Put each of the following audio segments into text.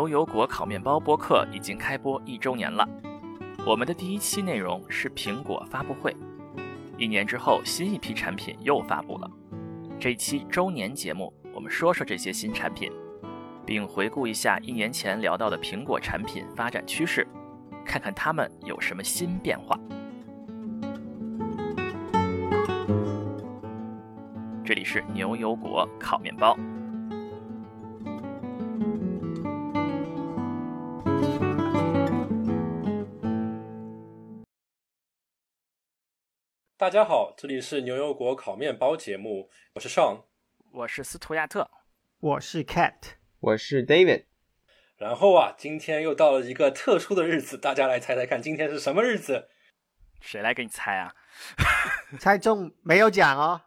牛油果烤面包播客已经开播一周年了。我们的第一期内容是苹果发布会，一年之后新一批产品又发布了。这期周年节目，我们说说这些新产品，并回顾一下一年前聊到的苹果产品发展趋势，看看它们有什么新变化。这里是牛油果烤面包。大家好，这里是牛油果烤面包节目，我是尚，我是斯图亚特，我是 Cat，我是 David。然后啊，今天又到了一个特殊的日子，大家来猜猜看，今天是什么日子？谁来给你猜啊？猜中没有奖哦。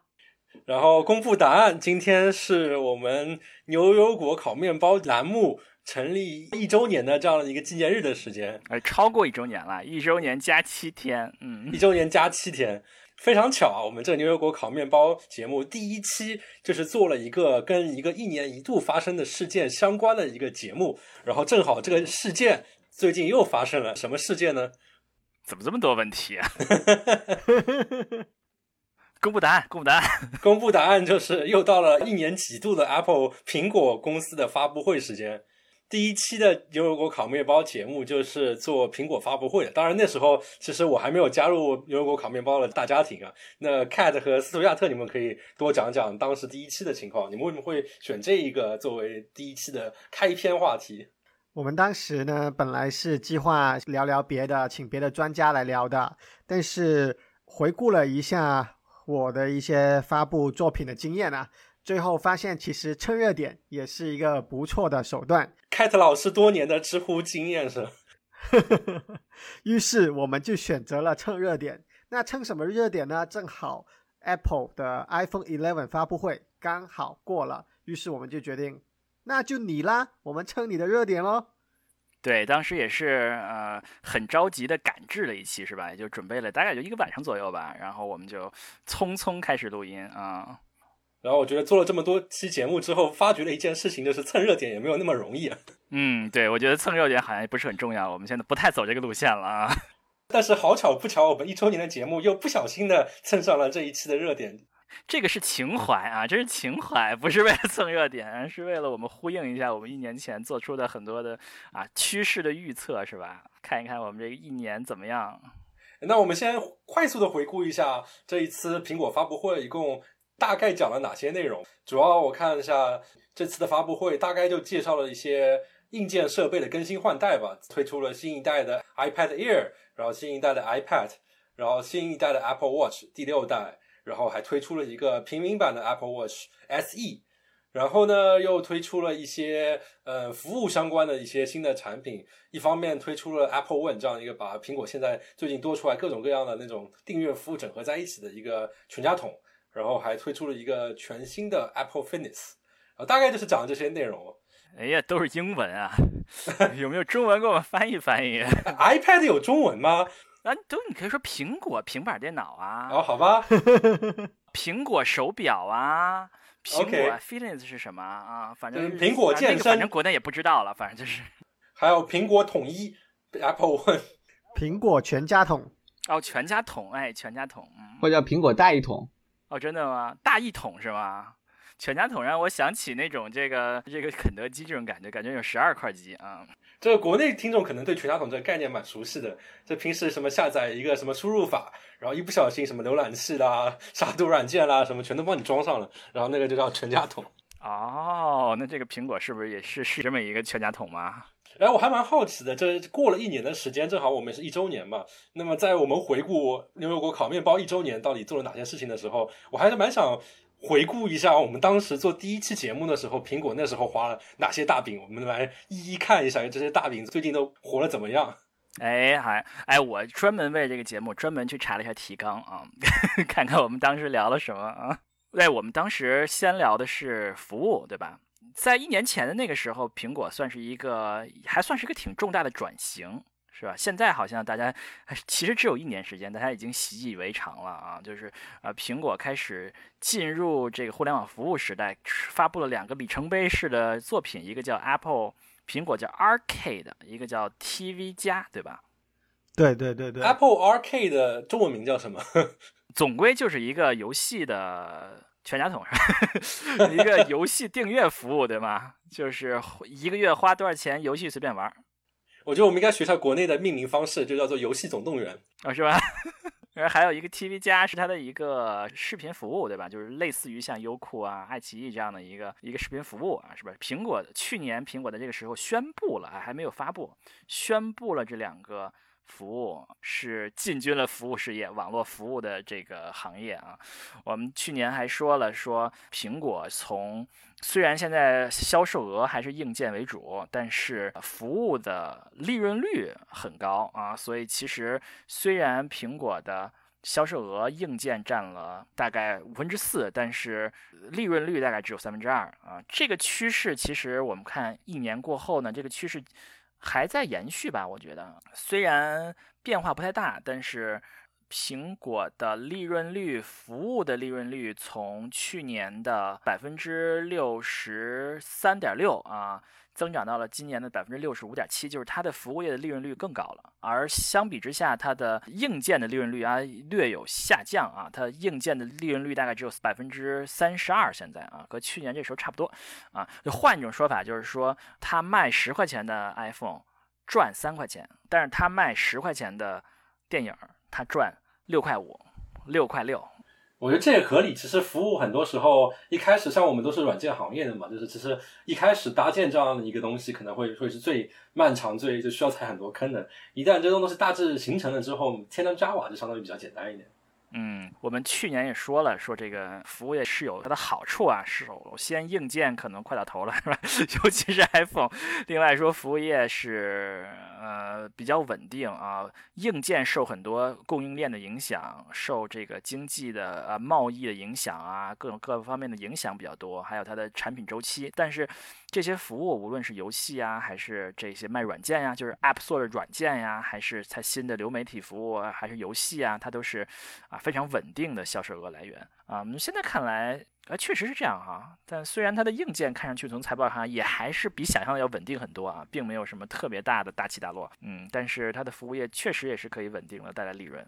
然后公布答案，今天是我们牛油果烤面包栏目成立一周年的这样的一个纪念日的时间，呃，超过一周年了，一周年加七天，嗯，一周年加七天，非常巧啊！我们这个牛油果烤面包节目第一期就是做了一个跟一个一年一度发生的事件相关的一个节目，然后正好这个事件最近又发生了什么事件呢？怎么这么多问题啊？公布答案，公布答案，公布答案就是又到了一年几度的 Apple 苹果公司的发布会时间。第一期的牛油果烤面包节目就是做苹果发布会的。当然那时候其实我还没有加入牛油果烤面包的大家庭啊。那 Cat 和斯图亚特，你们可以多讲讲当时第一期的情况。你们为什么会选这一个作为第一期的开篇话题？我们当时呢，本来是计划聊聊别的，请别的专家来聊的，但是回顾了一下。我的一些发布作品的经验呢，最后发现其实蹭热点也是一个不错的手段。Cat 老师多年的知乎经验是，于是我们就选择了蹭热点。那蹭什么热点呢？正好 Apple 的 iPhone 11发布会刚好过了，于是我们就决定，那就你啦，我们蹭你的热点喽。对，当时也是呃很着急的赶制了一期是吧？也就准备了大概就一个晚上左右吧，然后我们就匆匆开始录音啊。然后我觉得做了这么多期节目之后，发觉了一件事情，就是蹭热点也没有那么容易。嗯，对，我觉得蹭热点好像也不是很重要，我们现在不太走这个路线了啊。但是好巧不巧，我们一周年的节目又不小心的蹭上了这一期的热点。这个是情怀啊，这是情怀，不是为了蹭热点，是为了我们呼应一下我们一年前做出的很多的啊趋势的预测，是吧？看一看我们这个一年怎么样。那我们先快速的回顾一下这一次苹果发布会，一共大概讲了哪些内容？主要我看一下这次的发布会，大概就介绍了一些硬件设备的更新换代吧，推出了新一代的 iPad Air，然后新一代的 iPad，然后新一代的 Apple Watch 第六代。然后还推出了一个平民版的 Apple Watch SE，然后呢又推出了一些呃服务相关的一些新的产品。一方面推出了 Apple One 这样一个把苹果现在最近多出来各种各样的那种订阅服务整合在一起的一个全家桶，然后还推出了一个全新的 Apple Fitness，啊，大概就是讲这些内容。哎呀，都是英文啊，有没有中文给我们翻译翻译？iPad 有中文吗？啊，都你可以说苹果平板电脑啊，哦，好吧，苹果手表啊，苹果 Fitness 是什么啊？反正苹果健身，反正国内也不知道了，反正就是。还有苹果统一 Apple One，苹果全家桶哦，全家桶，哎，全家桶，或者叫苹果大一统，哦，真的吗？大一桶是吗？全家桶让我想起那种这个这个肯德基这种感觉，感觉有十二块鸡啊。这个国内听众可能对全家桶这个概念蛮熟悉的，这平时什么下载一个什么输入法，然后一不小心什么浏览器啦、杀毒软件啦什么全都帮你装上了，然后那个就叫全家桶。哦，那这个苹果是不是也是是这么一个全家桶吗？哎，我还蛮好奇的，这过了一年的时间，正好我们是一周年嘛。那么在我们回顾牛油果烤面包一周年到底做了哪些事情的时候，我还是蛮想。回顾一下我们当时做第一期节目的时候，苹果那时候花了哪些大饼？我们来一一看一下，这些大饼最近都活了怎么样？哎，还哎，我专门为这个节目专门去查了一下提纲啊，看看我们当时聊了什么啊？对，我们当时先聊的是服务，对吧？在一年前的那个时候，苹果算是一个还算是一个挺重大的转型。是吧？现在好像大家 其实只有一年时间，大家已经习以为常了啊。就是呃，苹果开始进入这个互联网服务时代，发布了两个里程碑式的作品，一个叫 Apple 苹果叫 Arcade，一个叫 TV 加，对吧？对对对对。Apple Arcade 的中文名叫什么？总归就是一个游戏的全家桶，是吧？一个 游戏订阅服务，对吗？就是一个月花多少钱，游戏随便玩。我觉得我们应该学一下国内的命名方式，就叫做“游戏总动员”啊、哦，是吧？然后还有一个 TV 加是它的一个视频服务，对吧？就是类似于像优酷啊、爱奇艺这样的一个一个视频服务啊，是吧？苹果去年苹果的这个时候宣布了，还没有发布，宣布了这两个服务是进军了服务事业、网络服务的这个行业啊。我们去年还说了，说苹果从虽然现在销售额还是硬件为主，但是服务的利润率很高啊，所以其实虽然苹果的销售额硬件占了大概五分之四，但是利润率大概只有三分之二啊。这个趋势其实我们看一年过后呢，这个趋势还在延续吧？我觉得虽然变化不太大，但是。苹果的利润率，服务的利润率从去年的百分之六十三点六啊，增长到了今年的百分之六十五点七，就是它的服务业的利润率更高了。而相比之下，它的硬件的利润率啊略有下降啊，它硬件的利润率大概只有百分之三十二，现在啊和去年这时候差不多啊。就换一种说法，就是说它卖十块钱的 iPhone 赚三块钱，但是它卖十块钱的电影，它赚。六块五，六块六，我觉得这也合理。其实服务很多时候一开始，像我们都是软件行业的嘛，就是其实一开始搭建这样的一个东西，可能会会是最漫长、最就需要踩很多坑的。一旦这种东西大致形成了之后，添砖加瓦就相当于比较简单一点。嗯，我们去年也说了，说这个服务业是有它的好处啊。首先，硬件可能快到头了，是吧？尤其是 iPhone。另外说，服务业是呃比较稳定啊，硬件受很多供应链的影响，受这个经济的呃贸易的影响啊，各种各方面的影响比较多，还有它的产品周期。但是这些服务，无论是游戏啊，还是这些卖软件呀，就是 App Store 的软件呀，还是它新的流媒体服务，还是游戏啊，它都是啊。非常稳定的销售额来源啊，我们现在看来啊，确实是这样哈。但虽然它的硬件看上去从财报上也还是比想象的要稳定很多啊，并没有什么特别大的大起大落，嗯，但是它的服务业确实也是可以稳定的带来利润。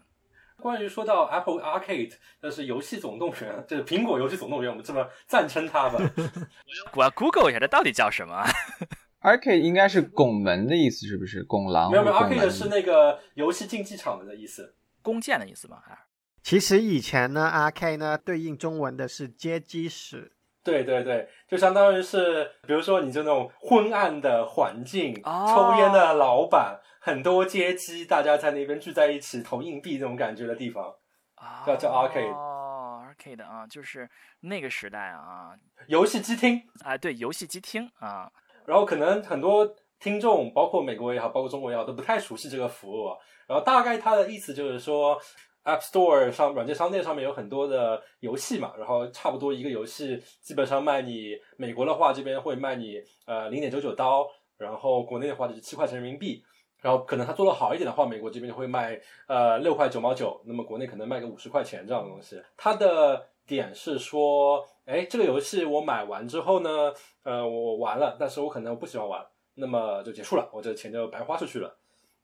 关于说到 Apple Arcade，那是游戏总动员，就是苹果游戏总动员，我们这么赞称它吧。我要 Google 一下，它到底叫什么？Arcade 应该是拱门的意思，是不是？拱廊？没有没有，Arcade 是那个游戏竞技场的意思，弓箭的意思吗？还？其实以前呢，Arcade 呢对应中文的是街机室。对对对，就相当于是，比如说你就那种昏暗的环境，哦、抽烟的老板，很多街机，大家在那边聚在一起投硬币那种感觉的地方，啊叫叫 arcade。哦，arcade 啊，就是那个时代啊，游戏机厅啊，对，游戏机厅啊。然后可能很多听众，包括美国也好，包括中国也好，都不太熟悉这个服务。然后大概它的意思就是说。App Store 上软件商店上面有很多的游戏嘛，然后差不多一个游戏基本上卖你美国的话这边会卖你呃零点九九刀，然后国内的话就是七块钱人民币，然后可能它做的好一点的话，美国这边就会卖呃六块九毛九，那么国内可能卖个五十块钱这样的东西。它的点是说，哎，这个游戏我买完之后呢，呃，我玩了，但是我可能不喜欢玩，那么就结束了，我这钱就白花出去了。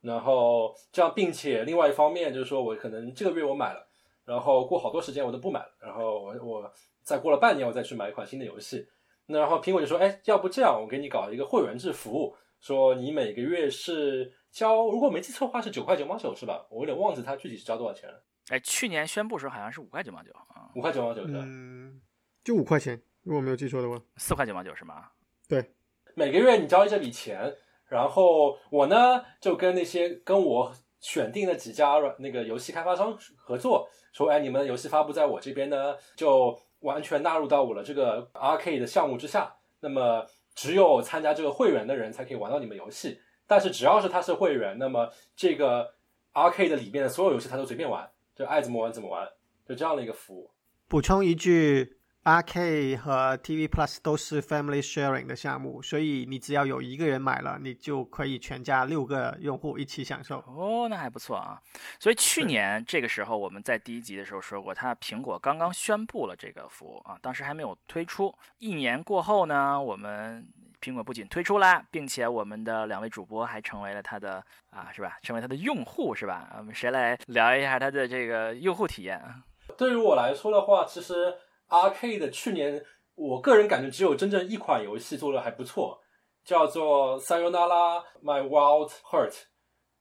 然后这样，并且另外一方面就是说，我可能这个月我买了，然后过好多时间我都不买了，然后我我再过了半年我再去买一款新的游戏。那然后苹果就说，哎，要不这样，我给你搞一个会员制服务，说你每个月是交，如果没记错的话是九块九毛九是吧？我有点忘记它具体是交多少钱了。哎，去年宣布时候好像是五块九毛九啊，五块九毛九是吧？嗯，就五块钱，如果没有记错的话。四块九毛九是吗？对，每个月你交这笔钱。然后我呢就跟那些跟我选定的几家软那个游戏开发商合作，说，哎，你们的游戏发布在我这边呢，就完全纳入到我的这个 Arcade 的项目之下。那么只有参加这个会员的人才可以玩到你们游戏。但是只要是他是会员，那么这个 Arcade 里面的所有游戏他都随便玩，就爱怎么玩怎么玩，就这样的一个服务。补充一句。RK 和 TV Plus 都是 Family Sharing 的项目，所以你只要有一个人买了，你就可以全家六个用户一起享受。哦，那还不错啊。所以去年这个时候，我们在第一集的时候说过，它苹果刚刚宣布了这个服务啊，当时还没有推出。一年过后呢，我们苹果不仅推出啦，并且我们的两位主播还成为了它的啊，是吧？成为它的用户是吧？我们谁来聊一下它的这个用户体验啊？对于我来说的话，其实 R K 的去年我个人感觉只有真正一款游戏做的还不错，叫做《Sayonara My Wild Heart》，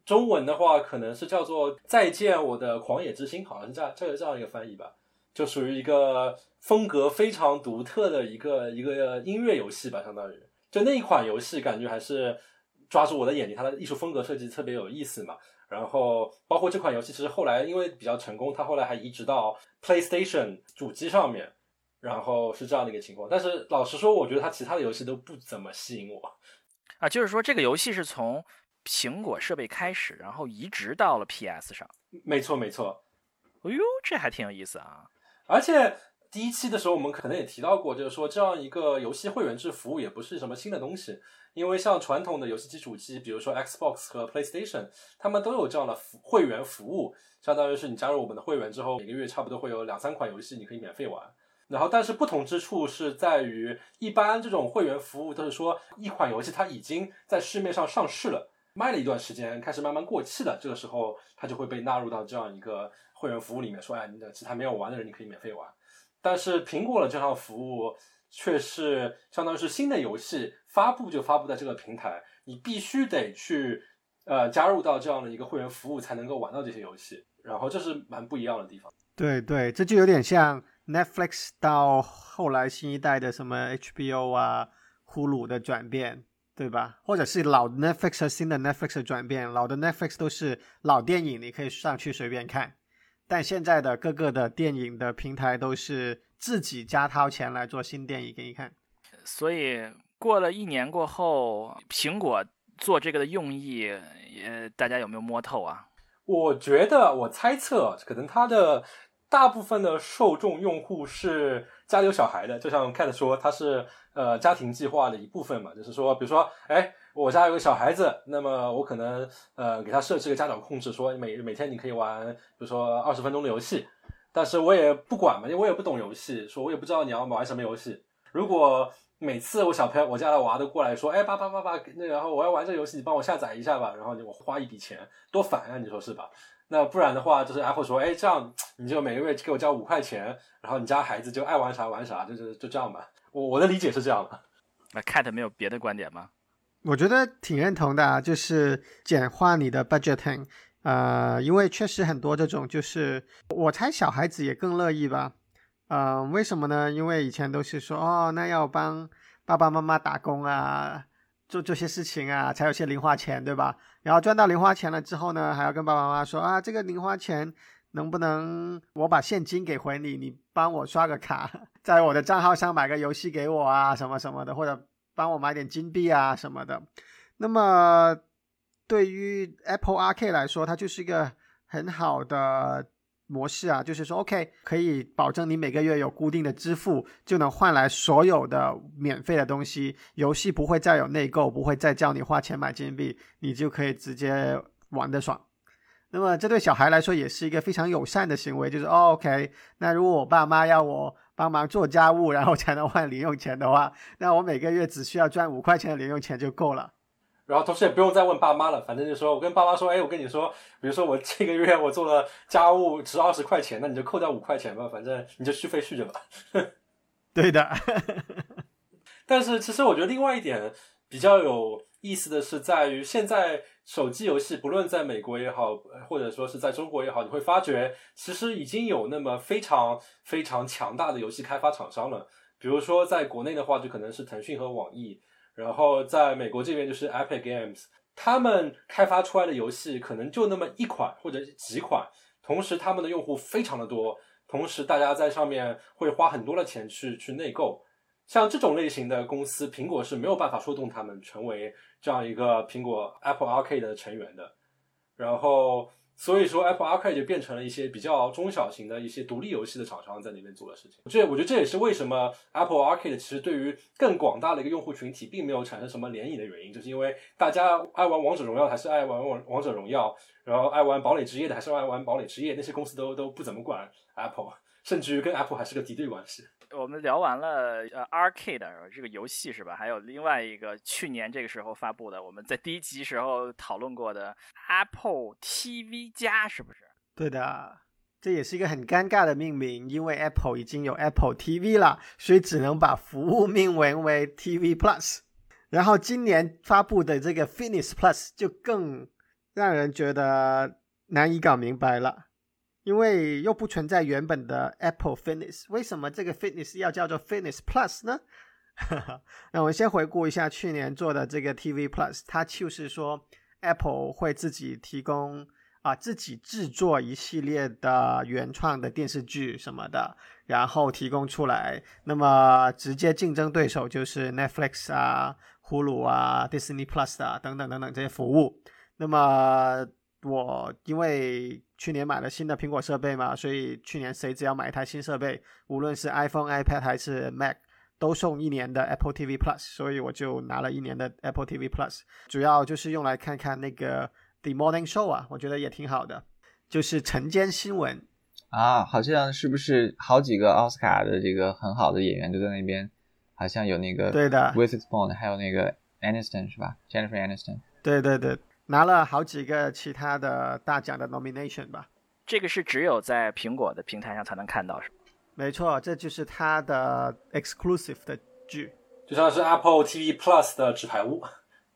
中文的话可能是叫做《再见我的狂野之心》，好像是这样这这样一个翻译吧，就属于一个风格非常独特的一个一个音乐游戏吧，相当于就那一款游戏感觉还是抓住我的眼睛，它的艺术风格设计特别有意思嘛。然后，包括这款游戏，其实后来因为比较成功，它后来还移植到 PlayStation 主机上面，然后是这样的一个情况。但是老实说，我觉得它其他的游戏都不怎么吸引我。啊，就是说这个游戏是从苹果设备开始，然后移植到了 PS 上。没错，没错。哎呦，这还挺有意思啊！而且第一期的时候，我们可能也提到过，就是说这样一个游戏会员制服务也不是什么新的东西。因为像传统的游戏机主机，比如说 Xbox 和 PlayStation，他们都有这样的服会员服务，相当于是你加入我们的会员之后，每个月差不多会有两三款游戏你可以免费玩。然后，但是不同之处是在于，一般这种会员服务都是说一款游戏它已经在市面上上市了，卖了一段时间，开始慢慢过气了，这个时候它就会被纳入到这样一个会员服务里面，说哎，你的其他没有玩的人你可以免费玩。但是苹果的这套服务。却是相当于是新的游戏发布就发布在这个平台，你必须得去呃加入到这样的一个会员服务才能够玩到这些游戏，然后这是蛮不一样的地方。对对，这就有点像 Netflix 到后来新一代的什么 HBO 啊、呼噜的转变，对吧？或者是老 Netflix 和新的 Netflix 的转变，老的 Netflix 都是老电影，你可以上去随便看，但现在的各个的电影的平台都是。自己家掏钱来做新电影给你看，所以过了一年过后，苹果做这个的用意，呃，大家有没有摸透啊？我觉得，我猜测，可能它的大部分的受众用户是家里有小孩的，就像 Cat 说，它是呃家庭计划的一部分嘛，就是说，比如说，哎，我家有个小孩子，那么我可能呃给他设置个家长控制，说每每天你可以玩，比如说二十分钟的游戏。但是我也不管嘛，因为我也不懂游戏，说我也不知道你要玩什么游戏。如果每次我小朋友、我家的娃都过来说，哎，爸爸爸爸，那然后我要玩这游戏，你帮我下载一下吧，然后我花一笔钱，多烦啊，你说是吧？那不然的话，就是 Apple 说，哎，这样你就每个月给我交五块钱，然后你家孩子就爱玩啥玩啥，就是就这样吧。我我的理解是这样的。那 Cat 没有别的观点吗？我觉得挺认同的啊，就是简化你的 budgeting。呃，因为确实很多这种，就是我猜小孩子也更乐意吧。呃，为什么呢？因为以前都是说，哦，那要帮爸爸妈妈打工啊，做这些事情啊，才有些零花钱，对吧？然后赚到零花钱了之后呢，还要跟爸爸妈妈说啊，这个零花钱能不能我把现金给回你，你帮我刷个卡，在我的账号上买个游戏给我啊，什么什么的，或者帮我买点金币啊什么的。那么。对于 Apple Arcade 来说，它就是一个很好的模式啊，就是说，OK，可以保证你每个月有固定的支付，就能换来所有的免费的东西，游戏不会再有内购，不会再叫你花钱买金币，你就可以直接玩的爽。那么这对小孩来说也是一个非常友善的行为，就是 OK，那如果我爸妈要我帮忙做家务，然后才能换零用钱的话，那我每个月只需要赚五块钱的零用钱就够了。然后同时也不用再问爸妈了，反正就说我跟爸妈说，哎，我跟你说，比如说我这个月我做了家务值二十块钱，那你就扣掉五块钱吧，反正你就续费续着吧。对的。但是其实我觉得另外一点比较有意思的是，在于现在手机游戏不论在美国也好，或者说是在中国也好，你会发觉其实已经有那么非常非常强大的游戏开发厂商了。比如说在国内的话，就可能是腾讯和网易。然后在美国这边就是 Epic Games，他们开发出来的游戏可能就那么一款或者几款，同时他们的用户非常的多，同时大家在上面会花很多的钱去去内购，像这种类型的公司，苹果是没有办法说动他们成为这样一个苹果 Apple Arcade 的成员的，然后。所以说，Apple Arcade 就变成了一些比较中小型的一些独立游戏的厂商在那边做的事情。这我觉得这也是为什么 Apple Arcade 其实对于更广大的一个用户群体并没有产生什么涟漪的原因，就是因为大家爱玩王者荣耀还是爱玩王王者荣耀，然后爱玩堡垒之夜的还是爱玩堡垒之夜，那些公司都都不怎么管 Apple，甚至于跟 Apple 还是个敌对关系。我们聊完了呃，Arcade 这个游戏是吧？还有另外一个去年这个时候发布的，我们在第一集时候讨论过的 Apple TV 加，是不是？对的，这也是一个很尴尬的命名，因为 Apple 已经有 Apple TV 了，所以只能把服务命名为 TV Plus。然后今年发布的这个 Fitness Plus 就更让人觉得难以搞明白了。因为又不存在原本的 Apple Fitness，为什么这个 Fitness 要叫做 Fitness Plus 呢？那我们先回顾一下去年做的这个 TV Plus，它就是说 Apple 会自己提供啊，自己制作一系列的原创的电视剧什么的，然后提供出来。那么直接竞争对手就是 Netflix 啊、Hulu 啊、Disney Plus 啊等等等等这些服务。那么我因为去年买了新的苹果设备嘛，所以去年谁只要买一台新设备，无论是 iPhone、iPad 还是 Mac，都送一年的 Apple TV Plus，所以我就拿了一年的 Apple TV Plus，主要就是用来看看那个 The Morning Show 啊，我觉得也挺好的，就是晨间新闻啊，好像是不是好几个奥斯卡的这个很好的演员都在那边，好像有那个对的 w i t h i s p o n 还有那个 Aniston 是吧？Jennifer Aniston，对对对。拿了好几个其他的大奖的 nomination 吧，这个是只有在苹果的平台上才能看到，是没错，这就是它的 exclusive 的剧，就像是 Apple TV Plus 的纸牌屋。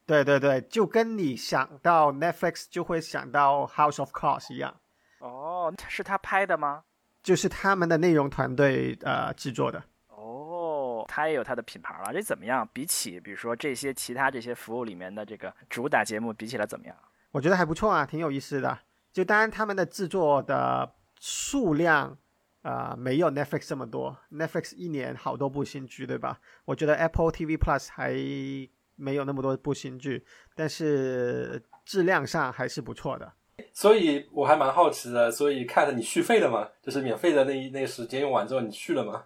对对对，就跟你想到 Netflix 就会想到 House of Cards 一样。哦，是他拍的吗？就是他们的内容团队呃制作的。它也有它的品牌了，这怎么样？比起比如说这些其他这些服务里面的这个主打节目比起来怎么样？我觉得还不错啊，挺有意思的。就当然他们的制作的数量啊没有 Netflix 这么多，Netflix 一年好多部新剧，对吧？我觉得 Apple TV Plus 还没有那么多部新剧，但是质量上还是不错的。所以我还蛮好奇的，所以看着你续费了吗？就是免费的那一那个时间用完之后你续了吗？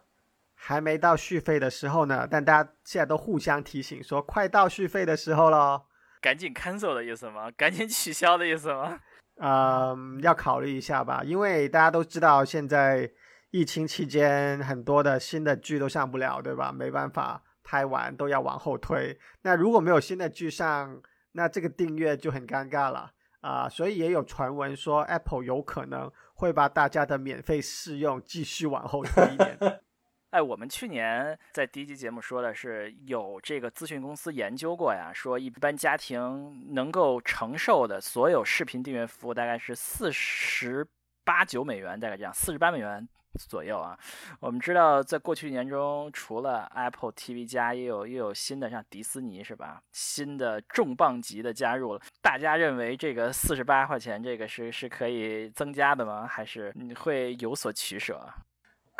还没到续费的时候呢，但大家现在都互相提醒说，快到续费的时候了，赶紧 cancel 的意思吗？赶紧取消的意思吗？嗯，要考虑一下吧，因为大家都知道现在疫情期间很多的新的剧都上不了，对吧？没办法拍完都要往后推。那如果没有新的剧上，那这个订阅就很尴尬了啊。所以也有传闻说，Apple 有可能会把大家的免费试用继续往后推一点。哎，我们去年在第一期节目说的是有这个咨询公司研究过呀，说一般家庭能够承受的所有视频订阅服务大概是四十八九美元，大概这样，四十八美元左右啊。我们知道，在过去一年中，除了 Apple TV 加，也有又有新的，像迪士尼是吧？新的重磅级的加入了。大家认为这个四十八块钱这个是是可以增加的吗？还是你会有所取舍？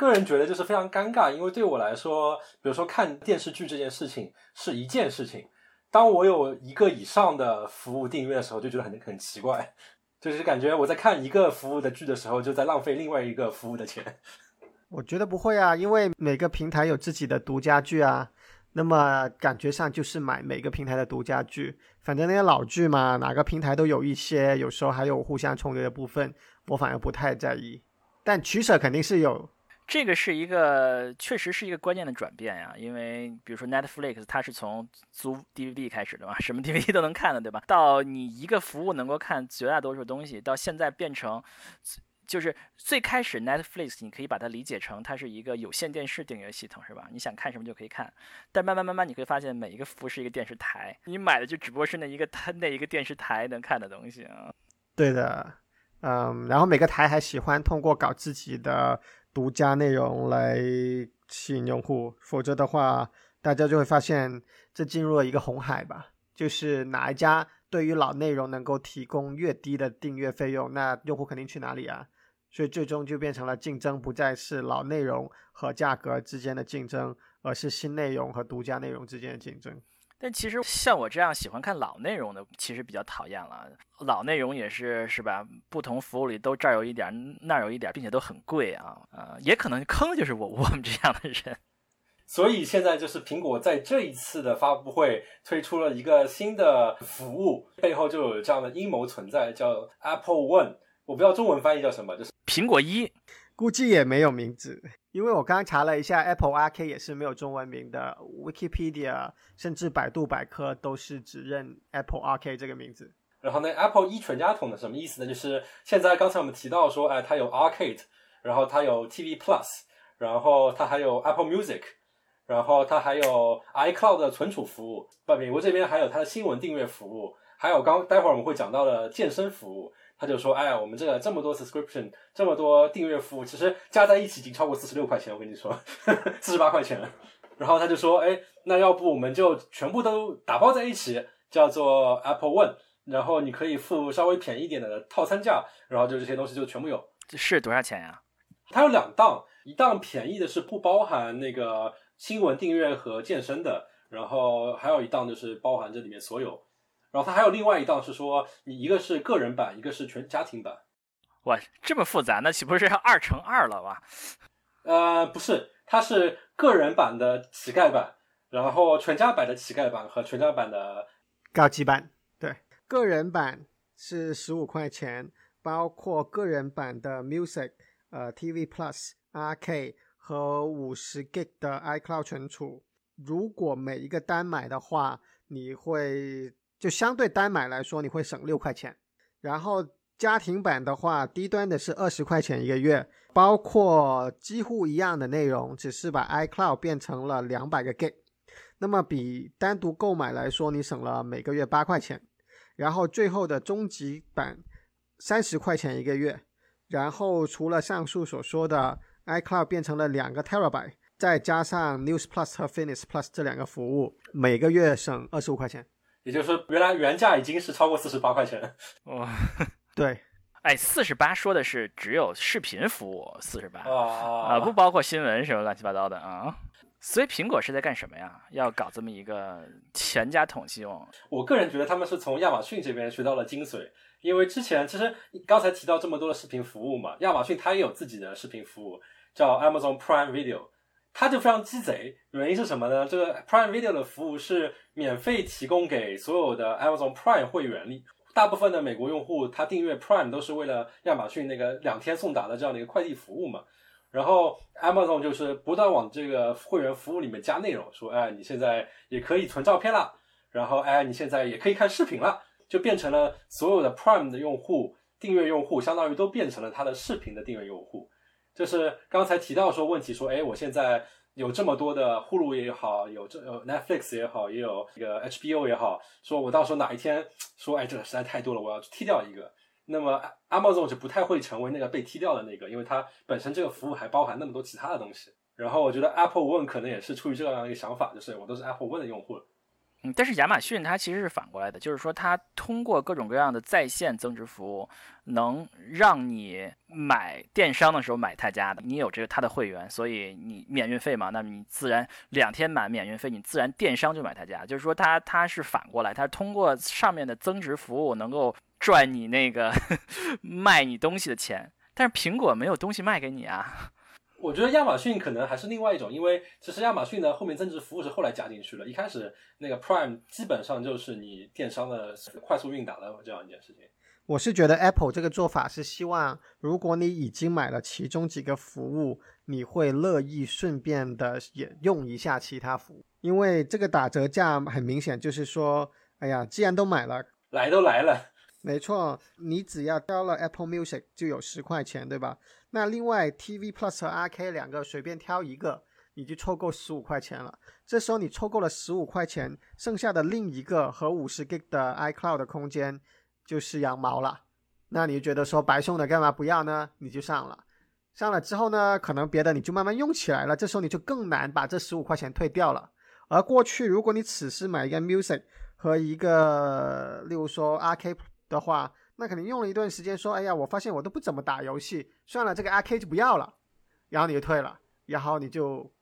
个人觉得就是非常尴尬，因为对我来说，比如说看电视剧这件事情是一件事情，当我有一个以上的服务订阅的时候，就觉得很很奇怪，就是感觉我在看一个服务的剧的时候，就在浪费另外一个服务的钱。我觉得不会啊，因为每个平台有自己的独家剧啊，那么感觉上就是买每个平台的独家剧，反正那些老剧嘛，哪个平台都有一些，有时候还有互相重叠的部分，我反而不太在意，但取舍肯定是有。这个是一个，确实是一个关键的转变呀，因为比如说 Netflix，它是从租 DVD 开始的嘛，什么 DVD 都能看的，对吧？到你一个服务能够看绝大多数东西，到现在变成，就是最开始 Netflix，你可以把它理解成它是一个有线电视订阅系统，是吧？你想看什么就可以看，但慢慢慢慢你会发现每一个服务是一个电视台，你买的就只不过是那一个它 那一个电视台能看的东西啊。对的，嗯，然后每个台还喜欢通过搞自己的。独家内容来吸引用户，否则的话，大家就会发现这进入了一个红海吧。就是哪一家对于老内容能够提供越低的订阅费用，那用户肯定去哪里啊？所以最终就变成了竞争不再是老内容和价格之间的竞争，而是新内容和独家内容之间的竞争。但其实像我这样喜欢看老内容的，其实比较讨厌了。老内容也是是吧？不同服务里都这儿有一点，那儿有一点，并且都很贵啊。呃，也可能坑的就是我我们这样的人。所以现在就是苹果在这一次的发布会推出了一个新的服务，背后就有这样的阴谋存在，叫 Apple One。我不知道中文翻译叫什么，就是苹果一。估计也没有名字，因为我刚刚查了一下，Apple Arcade 也是没有中文名的，Wikipedia 甚至百度百科都是只认 Apple Arcade 这个名字。然后呢，Apple 一全家桶的什么意思呢？就是现在刚才我们提到说，哎，它有 Arcade，然后它有 TV Plus，然后它还有 Apple Music，然后它还有 iCloud 的存储服务。不，美国这边还有它的新闻订阅服务，还有刚待会儿我们会讲到的健身服务。他就说，哎，我们这个这么多 subscription，这么多订阅服务，其实加在一起已经超过四十六块钱。我跟你说，四十八块钱。然后他就说，哎，那要不我们就全部都打包在一起，叫做 Apple One，然后你可以付稍微便宜一点的套餐价，然后就这些东西就全部有。是多少钱呀？它有两档，一档便宜的是不包含那个新闻订阅和健身的，然后还有一档就是包含这里面所有。然后它还有另外一档是说，你一个是个人版，一个是全家庭版。哇，这么复杂，那岂不是二乘二了吧？呃，不是，它是个人版的乞丐版，然后全家版的乞丐版和全家版的高级版。对，个人版是十五块钱，包括个人版的 Music、呃 TV Plus、RK 和五十 G 的 iCloud 存储。如果每一个单买的话，你会。就相对单买来说，你会省六块钱。然后家庭版的话，低端的是二十块钱一个月，包括几乎一样的内容，只是把 iCloud 变成了两百个 G。那么比单独购买来说，你省了每个月八块钱。然后最后的终极版三十块钱一个月。然后除了上述所说的 iCloud 变成了两个 Terabyte，再加上 News Plus 和 Fitness Plus 这两个服务，每个月省二十五块钱。也就是说，原来原价已经是超过四十八块钱。哇，对，哎，四十八说的是只有视频服务，四十八啊啊，不包括新闻什么乱七八糟的啊。所以苹果是在干什么呀？要搞这么一个全家桶系统？我个人觉得他们是从亚马逊这边学到了精髓，因为之前其实刚才提到这么多的视频服务嘛，亚马逊它也有自己的视频服务，叫 Amazon Prime Video。它就非常鸡贼，原因是什么呢？这个 Prime Video 的服务是免费提供给所有的 Amazon Prime 会员里，大部分的美国用户他订阅 Prime 都是为了亚马逊那个两天送达的这样的一个快递服务嘛。然后 Amazon 就是不断往这个会员服务里面加内容，说哎，你现在也可以存照片了，然后哎，你现在也可以看视频了，就变成了所有的 Prime 的用户订阅用户，相当于都变成了他的视频的订阅用户。就是刚才提到说问题说，哎，我现在有这么多的呼噜也好，有这呃 Netflix 也好，也有这个 HBO 也好，说我到时候哪一天说，哎，这个实在太多了，我要踢掉一个。那么 Amazon 就不太会成为那个被踢掉的那个，因为它本身这个服务还包含那么多其他的东西。然后我觉得 Apple One 可能也是出于这样一个想法，就是我都是 Apple One 的用户。嗯，但是亚马逊它其实是反过来的，就是说它通过各种各样的在线增值服务，能让你买电商的时候买他家的，你有这个他的会员，所以你免运费嘛，那么你自然两天满免运费，你自然电商就买他家。就是说它它是反过来，它通过上面的增值服务能够赚你那个 卖你东西的钱，但是苹果没有东西卖给你啊。我觉得亚马逊可能还是另外一种，因为其实亚马逊的后面增值服务是后来加进去了，一开始那个 Prime 基本上就是你电商的快速运达的这样一件事情。我是觉得 Apple 这个做法是希望，如果你已经买了其中几个服务，你会乐意顺便的也用一下其他服务，因为这个打折价很明显就是说，哎呀，既然都买了，来都来了，没错，你只要交了 Apple Music 就有十块钱，对吧？那另外，TV Plus 和 RK 两个随便挑一个，你就凑够十五块钱了。这时候你凑够了十五块钱，剩下的另一个和五十 G 的 iCloud 的空间就是羊毛了。那你觉得说白送的干嘛不要呢？你就上了，上了之后呢，可能别的你就慢慢用起来了。这时候你就更难把这十五块钱退掉了。而过去如果你此时买一个 Music 和一个，例如说 RK 的话，那肯定用了一段时间，说，哎呀，我发现我都不怎么打游戏，算了，这个 RK 就不要了，然后你就退了，然后你就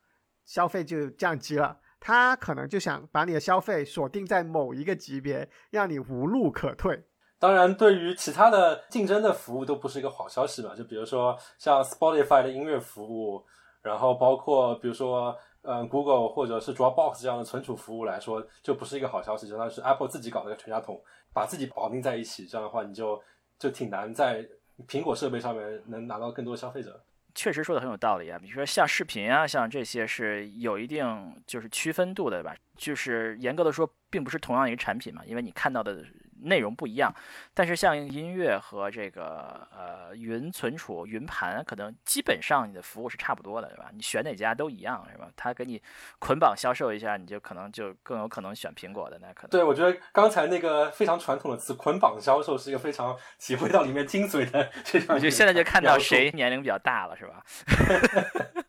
消费就降级了。他可能就想把你的消费锁定在某一个级别，让你无路可退。当然，对于其他的竞争的服务都不是一个好消息吧？就比如说像 Spotify 的音乐服务，然后包括比如说。嗯，Google 或者是 Dropbox 这样的存储服务来说，就不是一个好消息。相当是 Apple 自己搞了个全家桶，把自己绑定在一起，这样的话你就就挺难在苹果设备上面能拿到更多消费者。确实说的很有道理啊。比如说像视频啊，像这些是有一定就是区分度的，吧？就是严格的说，并不是同样一个产品嘛，因为你看到的。内容不一样，但是像音乐和这个呃云存储、云盘，可能基本上你的服务是差不多的，对吧？你选哪家都一样，是吧？他给你捆绑销售一下，你就可能就更有可能选苹果的那可能。对，我觉得刚才那个非常传统的词“捆绑销售”是一个非常体会到里面精髓的。我就现在就看到谁年龄比较大了，是吧？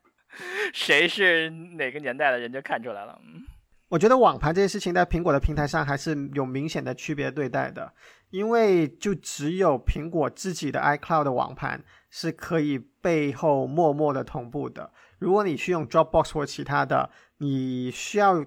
谁是哪个年代的人就看出来了，嗯。我觉得网盘这件事情在苹果的平台上还是有明显的区别对待的，因为就只有苹果自己的 iCloud 的网盘是可以背后默默的同步的。如果你去用 Dropbox 或其他的，你需要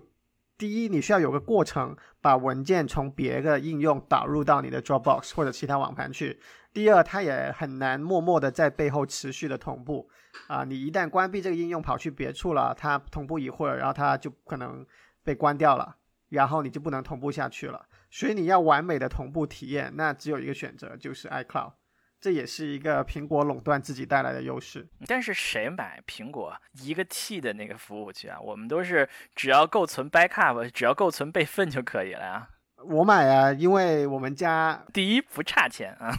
第一你需要有个过程，把文件从别的应用导入到你的 Dropbox 或者其他网盘去；第二，它也很难默默的在背后持续的同步。啊，你一旦关闭这个应用跑去别处了，它同步一会儿，然后它就可能。被关掉了，然后你就不能同步下去了。所以你要完美的同步体验，那只有一个选择，就是 iCloud。这也是一个苹果垄断自己带来的优势。但是谁买苹果一个 T 的那个服务器啊？我们都是只要够存 backup，只要够存备份就可以了呀。我买啊，因为我们家第一不差钱啊，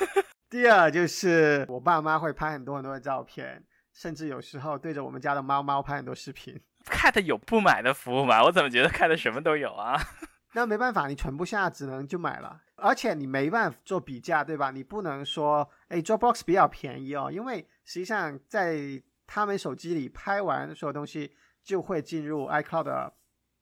第二就是我爸妈会拍很多很多的照片，甚至有时候对着我们家的猫猫拍很多视频。Cat 有不买的服务吗？我怎么觉得 Cat 什么都有啊？那没办法，你存不下，只能就买了。而且你没办法做比价，对吧？你不能说，哎，Dropbox 比较便宜哦，因为实际上在他们手机里拍完所有东西就会进入 iCloud 的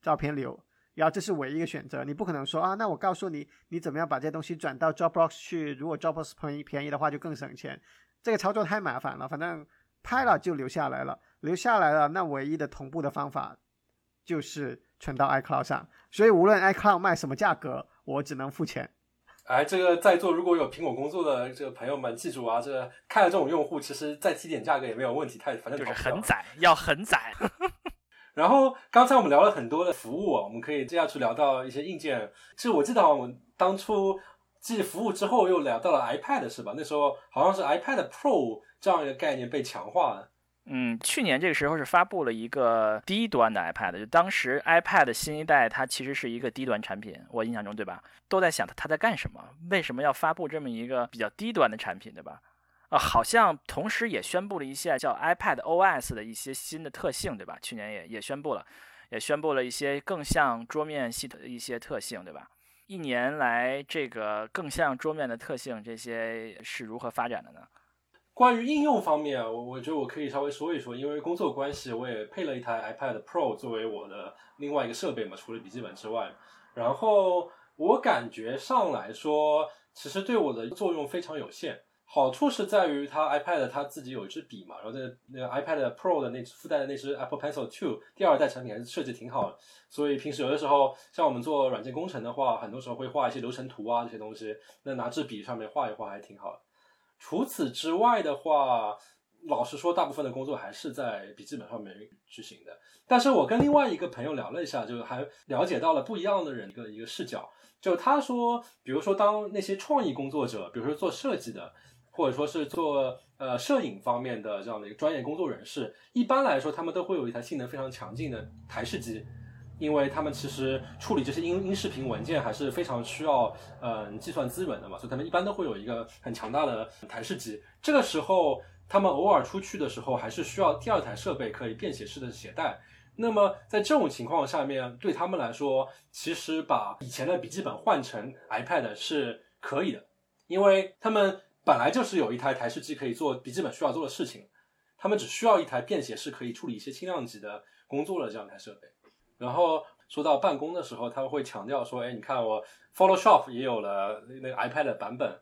照片流，然后这是唯一一个选择。你不可能说啊，那我告诉你，你怎么样把这些东西转到 Dropbox 去？如果 Dropbox 便宜便宜的话，就更省钱。这个操作太麻烦了，反正拍了就留下来了。留下来了，那唯一的同步的方法就是存到 iCloud 上。所以无论 iCloud 卖什么价格，我只能付钱。哎，这个在座如果有苹果工作的这个朋友们，记住啊，这个看了这种用户，其实再提点价格也没有问题，太反正就是很窄，要很窄。然后刚才我们聊了很多的服务，我们可以接下去聊到一些硬件。其实我记得我们当初继服务之后又聊到了 iPad，是吧？那时候好像是 iPad Pro 这样一个概念被强化了。嗯，去年这个时候是发布了一个低端的 iPad，就当时 iPad 新一代它其实是一个低端产品，我印象中对吧？都在想它它在干什么？为什么要发布这么一个比较低端的产品，对吧？啊，好像同时也宣布了一些叫 iPad OS 的一些新的特性，对吧？去年也也宣布了，也宣布了一些更像桌面系统的一些特性，对吧？一年来这个更像桌面的特性，这些是如何发展的呢？关于应用方面，我我觉得我可以稍微说一说，因为工作关系，我也配了一台 iPad Pro 作为我的另外一个设备嘛，除了笔记本之外。然后我感觉上来说，其实对我的作用非常有限。好处是在于它 iPad 它自己有一支笔嘛，然后那那个 iPad Pro 的那附带的那支 Apple Pencil Two 第二代产品还是设计挺好的，所以平时有的时候像我们做软件工程的话，很多时候会画一些流程图啊这些东西，那拿支笔上面画一画还挺好的。除此之外的话，老实说，大部分的工作还是在笔记本上面执行的。但是我跟另外一个朋友聊了一下，就还了解到了不一样的人一个一个视角。就他说，比如说当那些创意工作者，比如说做设计的，或者说是做呃摄影方面的这样的一个专业工作人士，一般来说他们都会有一台性能非常强劲的台式机。因为他们其实处理这些音音视频文件还是非常需要嗯计算资源的嘛，所以他们一般都会有一个很强大的台式机。这个时候，他们偶尔出去的时候，还是需要第二台设备可以便携式的携带。那么在这种情况下面，对他们来说，其实把以前的笔记本换成 iPad 是可以的，因为他们本来就是有一台台式机可以做笔记本需要做的事情，他们只需要一台便携式可以处理一些轻量级的工作的这样一台设备。然后说到办公的时候，他们会强调说：“哎，你看我 Photoshop 也有了那个 iPad 版本，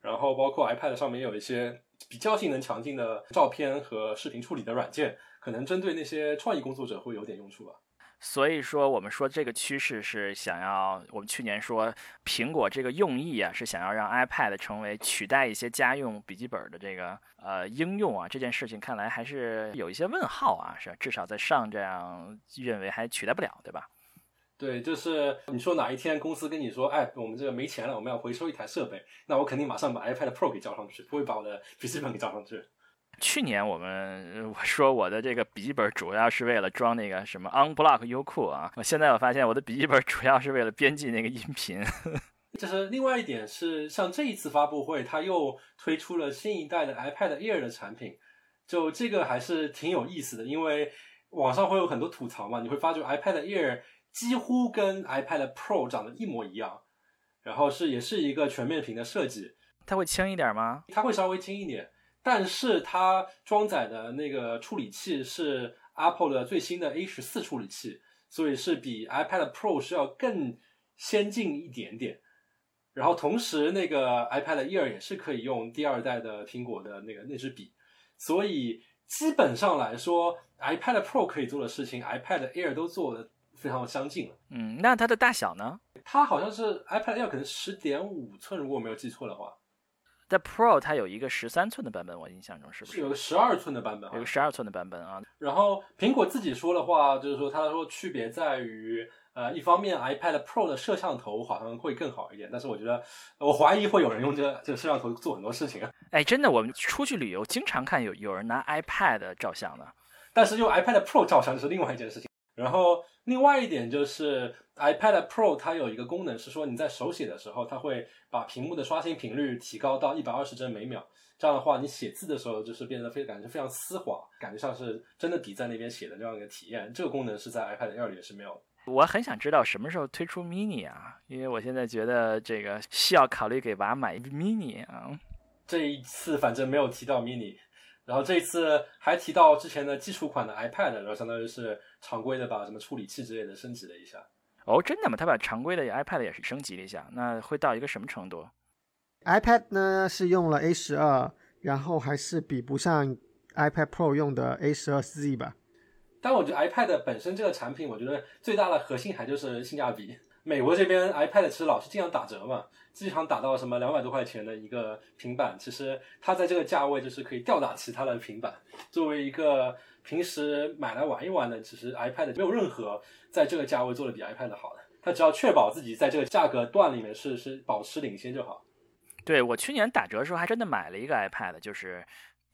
然后包括 iPad 上面有一些比较性能强劲的照片和视频处理的软件，可能针对那些创意工作者会有点用处吧。”所以说，我们说这个趋势是想要，我们去年说苹果这个用意啊，是想要让 iPad 成为取代一些家用笔记本的这个呃应用啊。这件事情看来还是有一些问号啊，是至少在上这样认为还取代不了，对吧？对，就是你说哪一天公司跟你说，哎，我们这个没钱了，我们要回收一台设备，那我肯定马上把 iPad Pro 给交上去，不会把我的笔记本给交上去。去年我们我说我的这个笔记本主要是为了装那个什么 Unblock 优酷啊，我现在我发现我的笔记本主要是为了编辑那个音频。就是另外一点是，像这一次发布会，它又推出了新一代的 iPad Air 的产品，就这个还是挺有意思的，因为网上会有很多吐槽嘛，你会发觉 iPad Air 几乎跟 iPad Pro 长得一模一样，然后是也是一个全面屏的设计，它会轻一点吗？它会稍微轻一点，但是它装载的那个处理器是 Apple 的最新的 A 十四处理器，所以是比 iPad Pro 是要更先进一点点。然后同时，那个 iPad Air 也是可以用第二代的苹果的那个那支笔，所以基本上来说，iPad Pro 可以做的事情，iPad Air 都做的非常相近了。嗯，那它的大小呢？它好像是 iPad Air 可能十点五寸，如果我没有记错的话。在 Pro 它有一个十三寸的版本，我印象中是不是？有个十二寸的版本，有个十二寸的版本啊。然后苹果自己说的话，就是说，他说区别在于。呃，一方面 iPad Pro 的摄像头好像会更好一点，但是我觉得，我怀疑会有人用这个这个摄像头做很多事情。哎，真的，我们出去旅游经常看有有人拿 iPad 照相的，但是用 iPad Pro 照相是另外一件事情。然后另外一点就是 iPad Pro 它有一个功能是说你在手写的时候，它会把屏幕的刷新频率提高到一百二十帧每秒，这样的话你写字的时候就是变得非感觉非常丝滑，感觉像是真的笔在那边写的这样一个体验。这个功能是在 iPad Air 里是没有的。我很想知道什么时候推出 mini 啊，因为我现在觉得这个需要考虑给娃买 mini 啊。这一次反正没有提到 mini，然后这一次还提到之前的基础款的 iPad，然后相当于是常规的把什么处理器之类的升级了一下。哦，真的吗？他把常规的 iPad 也是升级了一下，那会到一个什么程度？iPad 呢是用了 A 十二，然后还是比不上 iPad Pro 用的 A 十二 Z 吧。但我觉得 iPad 本身这个产品，我觉得最大的核心还就是性价比。美国这边 iPad 其实老是经常打折嘛，经常打到什么两百多块钱的一个平板，其实它在这个价位就是可以吊打其他的平板。作为一个平时买来玩一玩的，其实 iPad 没有任何在这个价位做的比 iPad 好的。它只要确保自己在这个价格段里面是是保持领先就好。对我去年打折的时候还真的买了一个 iPad，就是。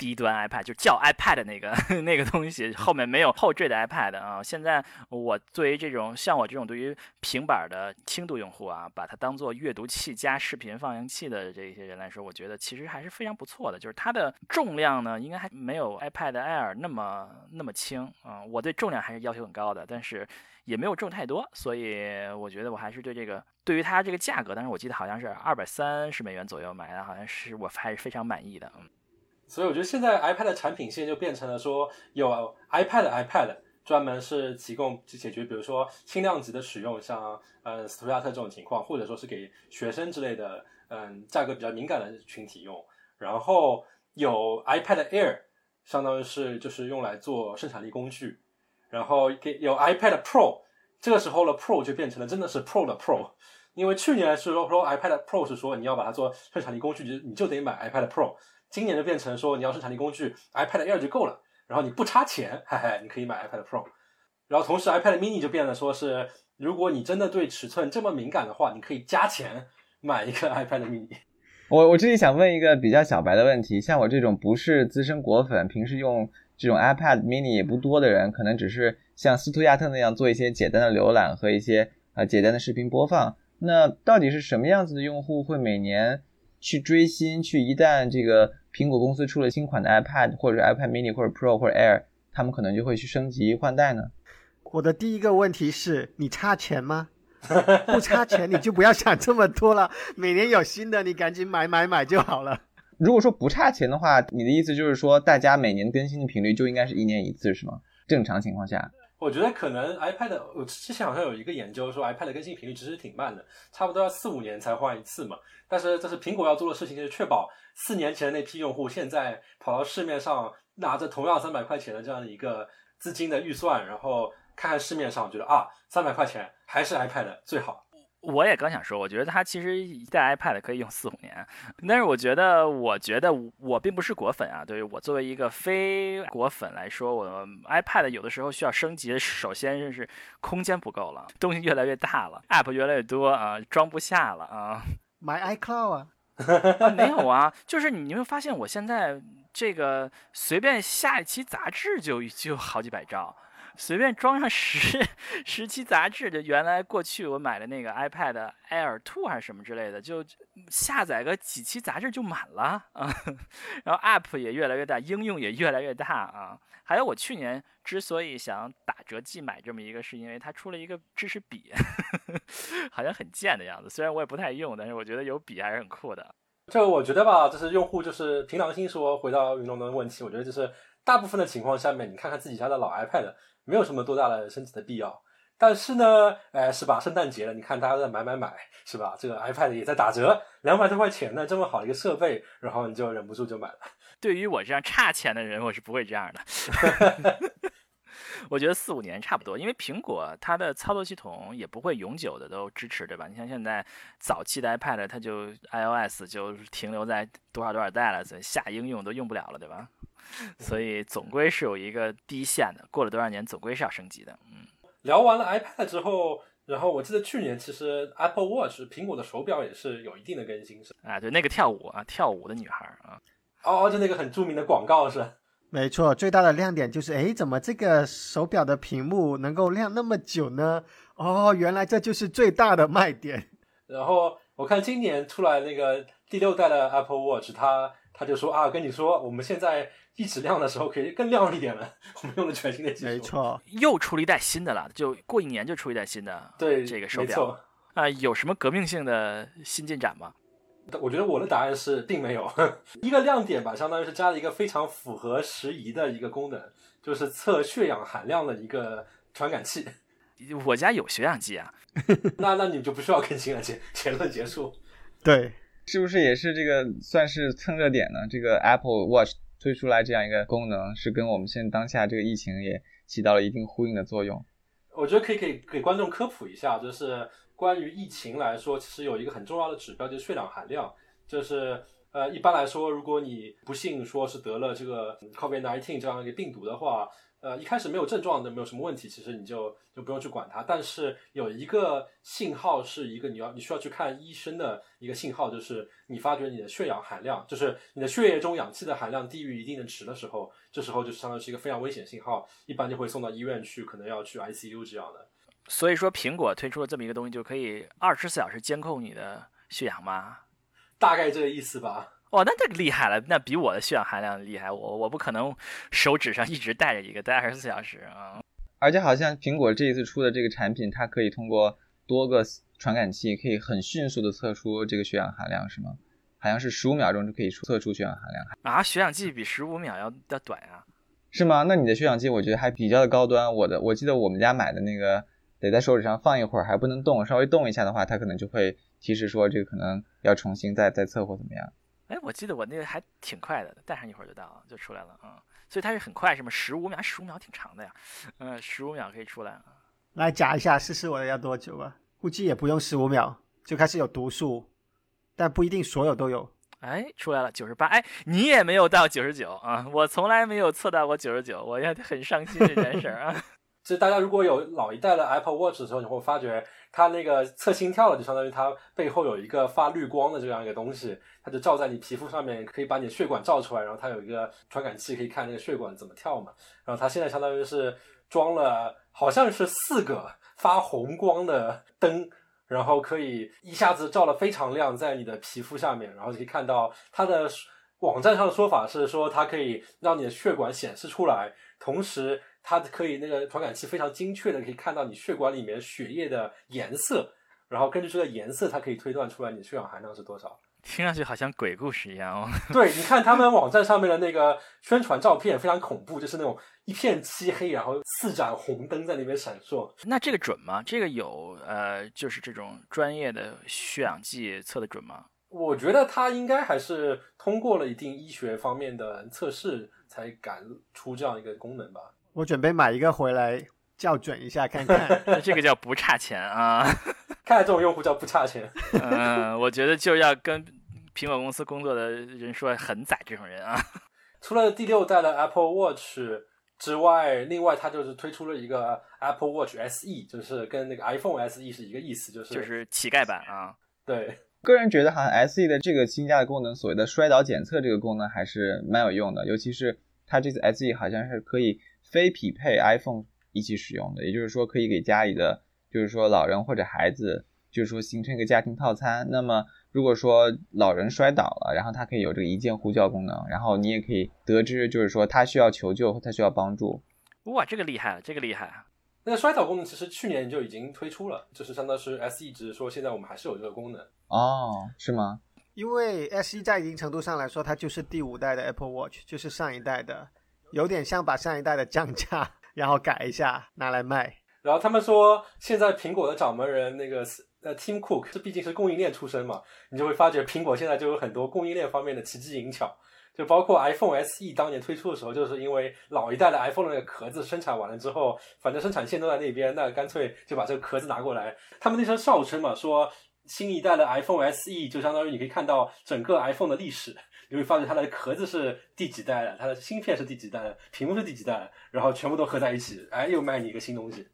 低端 iPad 就叫 iPad 那个 那个东西，后面没有后缀的 iPad 啊。现在我作为这种像我这种对于平板的轻度用户啊，把它当做阅读器加视频放映器的这些人来说，我觉得其实还是非常不错的。就是它的重量呢，应该还没有 iPad Air 那么那么轻啊。我对重量还是要求很高的，但是也没有重太多，所以我觉得我还是对这个对于它这个价格，但是我记得好像是二百三十美元左右买的，好像是我还是非常满意的，嗯。所以我觉得现在 iPad 的产品线就变成了说有 iPad iPad 专门是提供解决，比如说轻量级的使用，像嗯斯图亚特这种情况，或者说是给学生之类的嗯价格比较敏感的群体用。然后有 iPad Air，相当于是就是用来做生产力工具。然后给有 iPad Pro，这个时候的 Pro 就变成了真的是 Pro 的 Pro，因为去年是说说 iPad Pro 是说你要把它做生产力工具，就你就得买 iPad Pro。今年就变成说，你要生产力工具，iPad Air 就够了，然后你不差钱，嘿嘿，你可以买 iPad Pro。然后同时 iPad Mini 就变了，说是如果你真的对尺寸这么敏感的话，你可以加钱买一个 iPad Mini。我我这里想问一个比较小白的问题，像我这种不是资深果粉，平时用这种 iPad Mini 也不多的人，可能只是像斯图亚特那样做一些简单的浏览和一些呃简单的视频播放，那到底是什么样子的用户会每年去追星？去一旦这个苹果公司出了新款的 iPad 或者 iPad Mini 或者 Pro 或者 Air，他们可能就会去升级换代呢。我的第一个问题是你差钱吗？不差钱你就不要想这么多了。每年有新的，你赶紧买买买就好了。如果说不差钱的话，你的意思就是说大家每年更新的频率就应该是一年一次是吗？正常情况下，我觉得可能 iPad，我之前好像有一个研究说 iPad 更新频率其实挺慢的，差不多要四五年才换一次嘛。但是这是苹果要做的事情，就是确保。四年前那批用户，现在跑到市面上拿着同样三百块钱的这样的一个资金的预算，然后看看市面上，觉得啊，三百块钱还是 iPad 最好。我也刚想说，我觉得它其实一代 iPad 可以用四五年，但是我觉得，我觉得我并不是果粉啊。对于我作为一个非果粉来说，我 iPad 有的时候需要升级，首先是空间不够了，东西越来越大了，App 越来越多啊，装不下了啊。买 iCloud 啊。没有啊，就是你，你会发现我现在这个随便下一期杂志就就好几百兆。随便装上十十期杂志，就原来过去我买的那个 iPad Air Two 还是什么之类的，就下载个几期杂志就满了啊。然后 App 也越来越大，应用也越来越大啊。还有我去年之所以想打折季买这么一个，是因为它出了一个支持笔，好像很贱的样子。虽然我也不太用，但是我觉得有笔还是很酷的。这我觉得吧，就是用户就是凭良心说，回到云龙的问题，我觉得就是大部分的情况下面，你看看自己家的老 iPad。没有什么多大的升级的必要，但是呢，哎，是吧？圣诞节了，你看大家都在买买买，是吧？这个 iPad 也在打折，两百多块钱呢，这么好的一个设备，然后你就忍不住就买了。对于我这样差钱的人，我是不会这样的。我觉得四五年差不多，因为苹果它的操作系统也不会永久的都支持，对吧？你像现在早期的 iPad，它就 iOS 就停留在多少多少代了，所以下应用都用不了了，对吧？所以总归是有一个低线的，过了多少年总归是要升级的。嗯，聊完了 iPad 之后，然后我记得去年其实 Apple Watch 苹果的手表也是有一定的更新，是啊，对，那个跳舞啊，跳舞的女孩啊，哦哦，就那个很著名的广告是。没错，最大的亮点就是，哎，怎么这个手表的屏幕能够亮那么久呢？哦，原来这就是最大的卖点。然后我看今年出来那个第六代的 Apple Watch，它它就说啊，跟你说，我们现在。一直亮的时候可以更亮一点了。我们用的全新的技术，没错，又出了一代新的了，就过一年就出一代新的。对，这个手表啊，有什么革命性的新进展吗？我觉得我的答案是并没有。一个亮点吧，相当于是加了一个非常符合时宜的一个功能，就是测血氧含量的一个传感器。我家有血氧计啊。那那你就不需要更新了，结结论结束。对，是不是也是这个算是蹭热点呢？这个 Apple Watch。推出来这样一个功能，是跟我们现在当下这个疫情也起到了一定呼应的作用。我觉得可以给给观众科普一下，就是关于疫情来说，其实有一个很重要的指标，就是血氧含量。就是呃，一般来说，如果你不幸说是得了这个 COVID-19 这样一个病毒的话。呃，一开始没有症状的，没有什么问题，其实你就就不用去管它。但是有一个信号是一个你要你需要去看医生的一个信号，就是你发觉你的血氧含量，就是你的血液中氧气的含量低于一定的值的时候，这时候就相当于是一个非常危险信号，一般就会送到医院去，可能要去 ICU 这样的。所以说，苹果推出了这么一个东西，就可以二十四小时监控你的血氧吗？大概这个意思吧。哦，那这个厉害了，那比我的血氧含量厉害。我我不可能手指上一直带着一个，待二十四小时啊。而且好像苹果这一次出的这个产品，它可以通过多个传感器，可以很迅速的测出这个血氧含量，是吗？好像是十五秒钟就可以测出血氧含量。啊，血氧计比十五秒要要短啊？是吗？那你的血氧计我觉得还比较的高端。我的我记得我们家买的那个得在手指上放一会儿，还不能动，稍微动一下的话，它可能就会提示说这个可能要重新再再测或怎么样。哎，我记得我那个还挺快的，戴上一会儿就到了，就出来了啊。所以它是很快，是吗？十五秒，十五秒挺长的呀。嗯，十五秒可以出来啊。来夹一下试试我的要多久吧？估计也不用十五秒就开始有读数，但不一定所有都有。哎，出来了九十八。哎，你也没有到九十九啊？我从来没有测到过九十九，我也很伤心这件事儿啊。就大家如果有老一代的 Apple Watch 的时候，你会发觉它那个测心跳的，就相当于它背后有一个发绿光的这样一个东西，它就照在你皮肤上面，可以把你的血管照出来，然后它有一个传感器可以看那个血管怎么跳嘛。然后它现在相当于是装了，好像是四个发红光的灯，然后可以一下子照了非常亮在你的皮肤下面，然后可以看到它的网站上的说法是说它可以让你的血管显示出来，同时。它可以那个传感器非常精确的可以看到你血管里面血液的颜色，然后根据这个颜色，它可以推断出来你的血氧含量是多少。听上去好像鬼故事一样哦。对，你看他们网站上面的那个宣传照片非常恐怖，就是那种一片漆黑，然后四盏红灯在那边闪烁。那这个准吗？这个有呃，就是这种专业的血氧计测的准吗？我觉得它应该还是通过了一定医学方面的测试才敢出这样一个功能吧。我准备买一个回来校准一下看看，这个叫不差钱啊！看来这种用户叫不差钱。嗯，我觉得就要跟苹果公司工作的人说很宰这种人啊。除了第六代的 Apple Watch 之外，另外它就是推出了一个 Apple Watch SE，就是跟那个 iPhone SE 是一个意思，就是就是乞丐版啊。对，个人觉得好像 SE 的这个新加的功能，所谓的摔倒检测这个功能还是蛮有用的，尤其是它这次 SE 好像是可以非匹配 iPhone 一起使用的，也就是说可以给家里的，就是说老人或者孩子，就是说形成一个家庭套餐。那么如果说老人摔倒了，然后他可以有这个一键呼叫功能，然后你也可以得知，就是说他需要求救，他需要帮助。哇，这个厉害，这个厉害。那个摔倒功能其实去年就已经推出了，就是相当是 SE，只是说现在我们还是有这个功能。哦，是吗？因为 SE 在一定程度上来说，它就是第五代的 Apple Watch，就是上一代的，有点像把上一代的降价，然后改一下拿来卖。然后他们说，现在苹果的掌门人那个呃 Tim Cook，这毕竟是供应链出身嘛，你就会发觉苹果现在就有很多供应链方面的奇技淫巧。就包括 iPhone SE 当年推出的时候，就是因为老一代的 iPhone 的那个壳子生产完了之后，反正生产线都在那边，那干脆就把这个壳子拿过来。他们那时候笑称嘛，说新一代的 iPhone SE 就相当于你可以看到整个 iPhone 的历史，你会发现它的壳子是第几代的，它的芯片是第几代的，屏幕是第几代的，然后全部都合在一起，哎，又卖你一个新东西。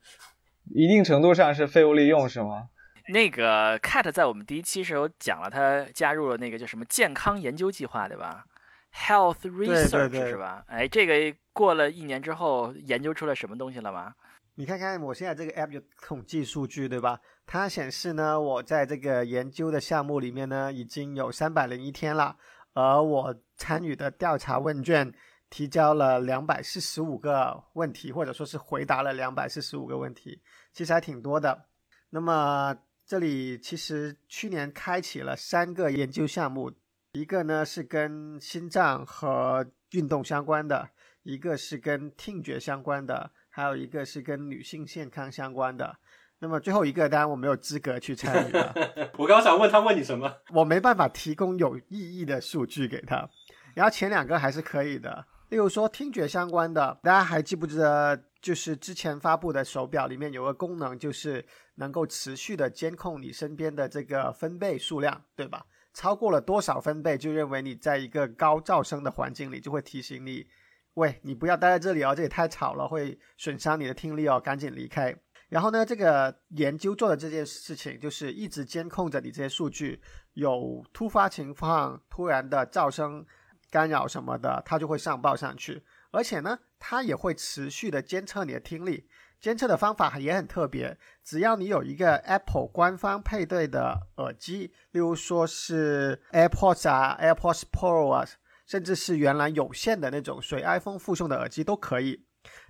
一定程度上是废物利用是吗？那个 Cat 在我们第一期时候讲了，他加入了那个叫什么健康研究计划，对吧？Health research 是吧？哎，这个过了一年之后，研究出来什么东西了吗？你看看我现在这个 app 有统计数据，对吧？它显示呢，我在这个研究的项目里面呢，已经有三百零一天了，而我参与的调查问卷提交了两百四十五个问题，或者说是回答了两百四十五个问题，其实还挺多的。那么这里其实去年开启了三个研究项目。一个呢是跟心脏和运动相关的，一个是跟听觉相关的，还有一个是跟女性健康相关的。那么最后一个当然我没有资格去参与了。我刚想问他问你什么，我没办法提供有意义的数据给他。然后前两个还是可以的，例如说听觉相关的，大家还记不记得，就是之前发布的手表里面有个功能，就是能够持续的监控你身边的这个分贝数量，对吧？超过了多少分贝，就认为你在一个高噪声的环境里，就会提醒你，喂，你不要待在这里哦，这里太吵了，会损伤你的听力哦，赶紧离开。然后呢，这个研究做的这件事情，就是一直监控着你这些数据，有突发情况、突然的噪声干扰什么的，它就会上报上去，而且呢，它也会持续的监测你的听力。监测的方法也很特别，只要你有一个 Apple 官方配对的耳机，例如说是 AirPods 啊、AirPods Pro 啊，甚至是原来有线的那种随 iPhone 附送的耳机都可以，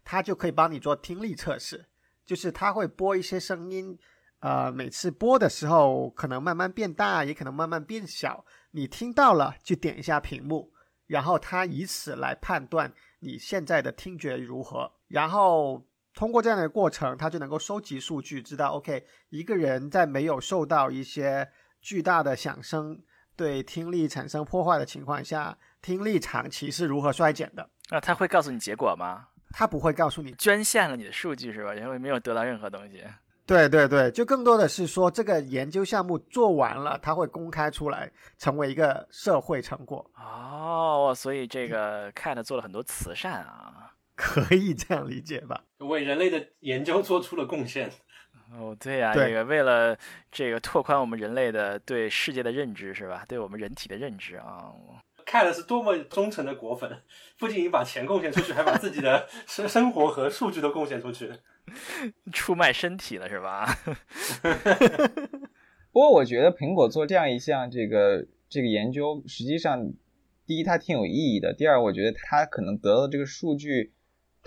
它就可以帮你做听力测试。就是它会播一些声音，呃，每次播的时候可能慢慢变大，也可能慢慢变小，你听到了就点一下屏幕，然后它以此来判断你现在的听觉如何，然后。通过这样的过程，他就能够收集数据，知道 OK 一个人在没有受到一些巨大的响声对听力产生破坏的情况下，听力长期是如何衰减的。那他会告诉你结果吗？他不会告诉你，捐献了你的数据是吧？因为没有得到任何东西。对对对，就更多的是说这个研究项目做完了，他会公开出来，成为一个社会成果。哦，所以这个 Cat 做了很多慈善啊。可以这样理解吧？为人类的研究做出了贡献。哦，对呀，这个为了这个拓宽我们人类的对世界的认知，是吧？对我们人体的认知啊。看的是多么忠诚的果粉，不仅仅把钱贡献出去，还把自己的 生生活和数据都贡献出去，出卖身体了，是吧？不过我觉得苹果做这样一项这个这个研究，实际上第一它挺有意义的，第二我觉得它可能得到这个数据。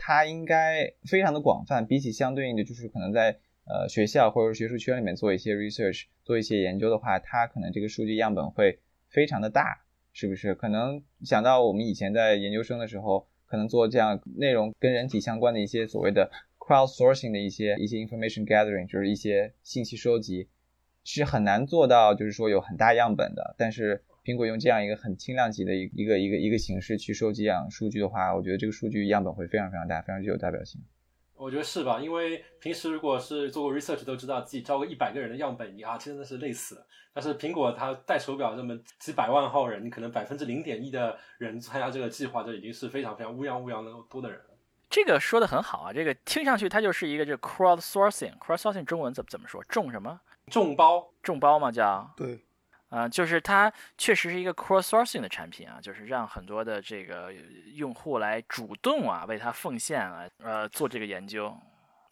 它应该非常的广泛，比起相对应的，就是可能在呃学校或者学术圈里面做一些 research，做一些研究的话，它可能这个数据样本会非常的大，是不是？可能想到我们以前在研究生的时候，可能做这样内容跟人体相关的一些所谓的 crowdsourcing 的一些一些 information gathering，就是一些信息收集，是很难做到，就是说有很大样本的，但是。苹果用这样一个很轻量级的一一个一个一个形式去收集样数据的话，我觉得这个数据样本会非常非常大，非常具有代表性。我觉得是吧？因为平时如果是做过 research，都知道自己招个一百个人的样本，你啊真的是累死了。但是苹果它戴手表这么几百万号人，你可能百分之零点一的人参加这个计划，就已经是非常非常乌泱乌泱的多的人了。这个说的很好啊，这个听上去它就是一个这 crowdsourcing，crowdsourcing 中文怎么怎么说？众什么？众包？众包嘛？叫？对。啊、就是它确实是一个 cross sourcing 的产品啊，就是让很多的这个用户来主动啊为它奉献啊，呃，做这个研究。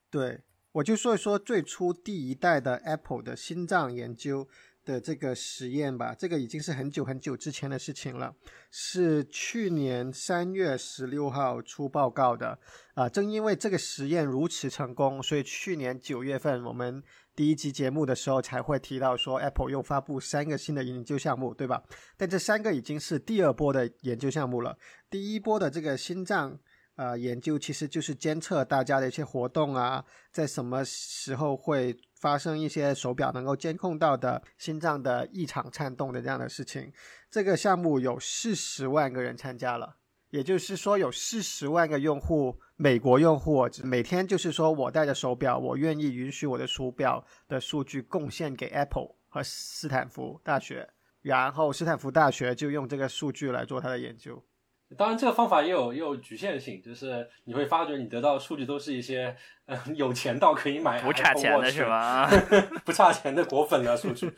对，我就说一说最初第一代的 Apple 的心脏研究的这个实验吧。这个已经是很久很久之前的事情了，是去年三月十六号出报告的。啊、正因为这个实验如此成功，所以去年九月份我们第一期节目的时候才会提到说，Apple 又发布三个新的研究项目，对吧？但这三个已经是第二波的研究项目了。第一波的这个心脏呃研究其实就是监测大家的一些活动啊，在什么时候会发生一些手表能够监控到的心脏的异常颤动的这样的事情。这个项目有四十万个人参加了，也就是说有四十万个用户，美国用户每天就是说我戴着手表，我愿意允许我的手表的数据贡献给 Apple 和斯坦福大学，然后斯坦福大学就用这个数据来做它的研究。当然，这个方法也有也有局限性，就是你会发觉你得到的数据都是一些嗯、呃有钱到可以买不差钱的是吧？不差钱的果粉的数据，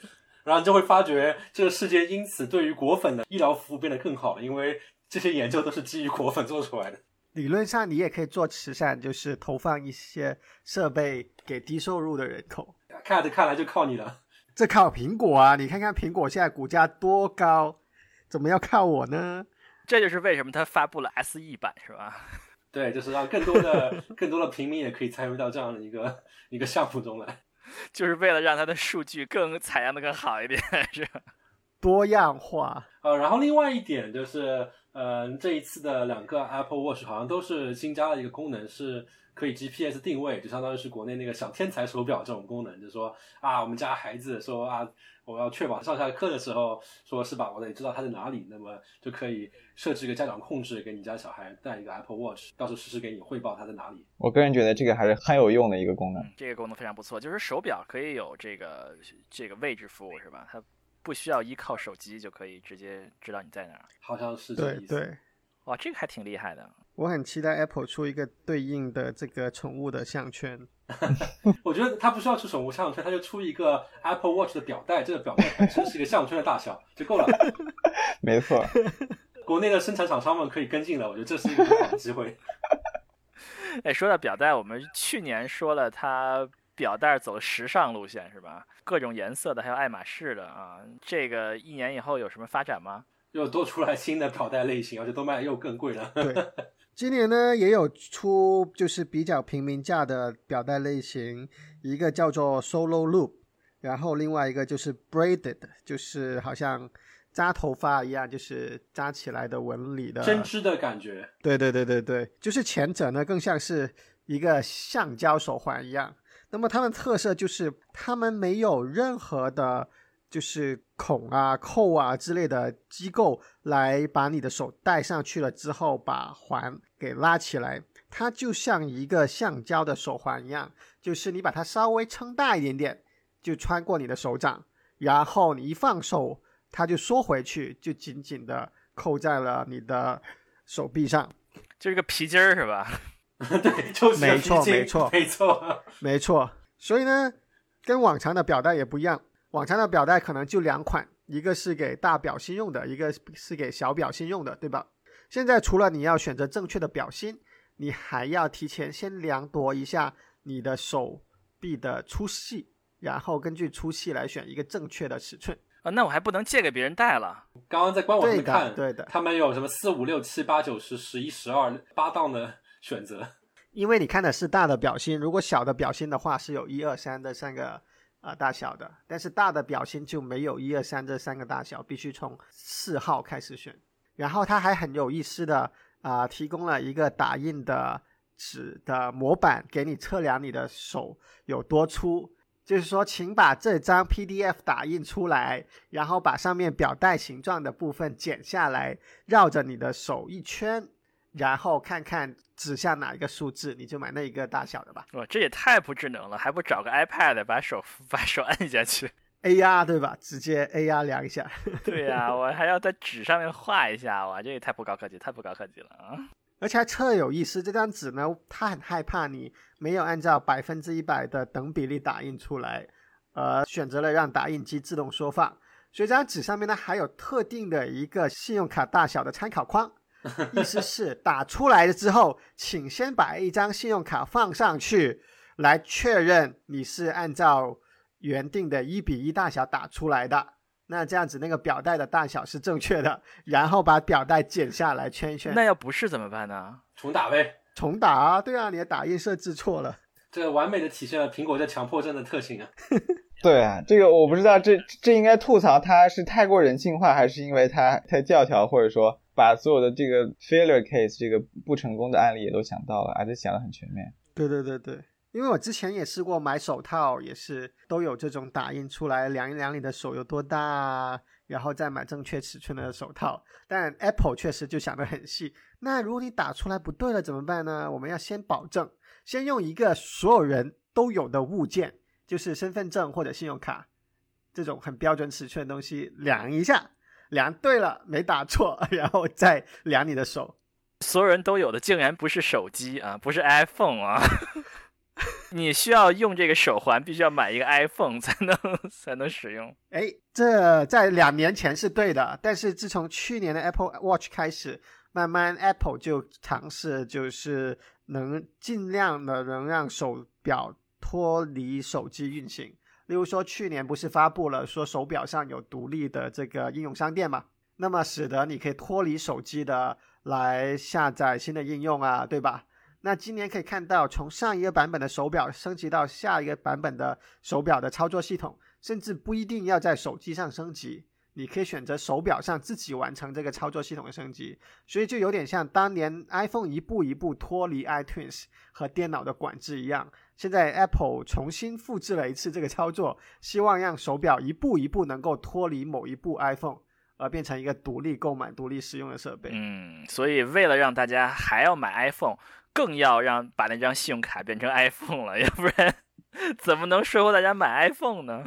然后你就会发觉这个世界因此对于果粉的医疗服务变得更好了，因为这些研究都是基于果粉做出来的。理论上你也可以做慈善，就是投放一些设备给低收入的人口。Cat 看来就靠你了。这靠苹果啊！你看看苹果现在股价多高，怎么要靠我呢？这就是为什么它发布了 SE 版是吧？对，就是让更多的更多的平民也可以参与到这样的一个一个项目中来。就是为了让它的数据更采样的更好一点，是吧？多样化，呃，然后另外一点就是，呃，这一次的两个 Apple Watch 好像都是新加了一个功能，是可以 GPS 定位，就相当于是国内那个小天才手表这种功能，就是说啊，我们家孩子说啊，我要确保上下课的时候，说是吧，我得知道他在哪里，那么就可以设置一个家长控制，给你家小孩带一个 Apple Watch，到时候实时给你汇报他在哪里。我个人觉得这个还是很有用的一个功能。嗯，这个功能非常不错，就是手表可以有这个这个位置服务是吧？它不需要依靠手机就可以直接知道你在哪儿。好像是这个意思。对对，哇，这个还挺厉害的。我很期待 Apple 出一个对应的这个宠物的项圈。我觉得它不需要出宠物项圈，它就出一个 Apple Watch 的表带，这个表带本身是一个项圈的大小就够了。没错，国内的生产厂商们可以跟进了，我觉得这是一个很好的机会。哎，说到表带，我们去年说了它表带走时尚路线是吧？各种颜色的，还有爱马仕的啊。这个一年以后有什么发展吗？又多出来新的表带类型，而且都卖得又更贵了。对，今年呢也有出就是比较平民价的表带类型，一个叫做 Solo Loop，然后另外一个就是 Braided，就是好像扎头发一样，就是扎起来的纹理的针织的感觉，对对对对对，就是前者呢更像是一个橡胶手环一样。那么它们特色就是它们没有任何的，就是孔啊、扣啊之类的机构来把你的手戴上去了之后，把环给拉起来。它就像一个橡胶的手环一样，就是你把它稍微撑大一点点，就穿过你的手掌，然后你一放手，它就缩回去，就紧紧的扣在了你的手臂上。就是个皮筋儿是吧？对，就是没错皮筋没错没错。没错，所以呢，跟往常的表带也不一样。往常的表带可能就两款，一个是给大表芯用的，一个是给小表芯用的，对吧？现在除了你要选择正确的表芯，你还要提前先量度一下你的手臂的粗细，然后根据粗细来选一个正确的尺寸。啊，那我还不能借给别人戴了。刚刚在官网上对的面看，对的他们有什么四五六七八九十十一十二八档的选择。因为你看的是大的表芯，如果小的表芯的话是有一二三的三个啊、呃大小的，但是大的表芯就没有一二三这三个大小，必须从四号开始选。然后它还很有意思的啊、提供了一个打印的纸的模板，给你测量你的手有多粗。就是说，请把这张 PDF 打印出来，然后把上面表带形状的部分剪下来，绕着你的手一圈，然后看看指向哪一个数字，你就买那一个大小的吧。哇，这也太不智能了，还不找个 iPad 把手 把手按下去？AR 对吧？直接 AR 量一下。对呀、我还要在纸上面画一下，哇，这也太不高科技，太不高科技了啊！而且还特有意思，这张纸呢，它很害怕你没有按照百分之一百的等比例打印出来，而选择了让打印机自动缩放，所以这张纸上面呢还有特定的一个信用卡大小的参考框，意思是打出来了之后，请先把一张信用卡放上去，来确认你是按照原定的一比一大小打出来的。那这样子那个表带的大小是正确的，然后把表带剪下来圈一圈，那要不是怎么办呢？重打呗。重打啊，对啊，你的打印设置错了。这完美的体现了苹果这强迫症的特性啊！对啊，这个我不知道，这这应该吐槽它是太过人性化，还是因为它太教条，或者说把所有的这个 failure case 这个不成功的案例也都想到了，而且想的很全面。对对对对，因为我之前也试过买手套，也是都有这种打印出来量一量你的手有多大，然后再买正确尺寸的手套。但 Apple 确实就想得很细。那如果你打出来不对了怎么办呢？我们要先保证。先用一个所有人都有的物件，就是身份证或者信用卡这种很标准尺寸的东西量一下，量对了没打错，然后再量你的手。所有人都有的竟然不是手机啊，不是 iPhone 啊！你需要用这个手环，必须要买一个 iPhone 才能 才能使用。哎，这在两年前是对的，但是自从去年的 Apple Watch 开始，慢慢 Apple 就尝试就是。能尽量的能让手表脱离手机运行，例如说去年不是发布了说手表上有独立的这个应用商店嘛？那么使得你可以脱离手机的来下载新的应用啊，对吧？那今年可以看到，从上一个版本的手表升级到下一个版本的手表的操作系统，甚至不一定要在手机上升级。你可以选择手表上自己完成这个操作系统的升级，所以就有点像当年 iPhone 一步一步脱离 iTunes 和电脑的管制一样。现在 Apple 重新复制了一次这个操作，希望让手表一步一步能够脱离某一部 iPhone，而变成一个独立购买、独立使用的设备。嗯，所以为了让大家还要买 iPhone，更要让把那张信用卡变成 iPhone 了，要不然怎么能说服大家买 iPhone 呢？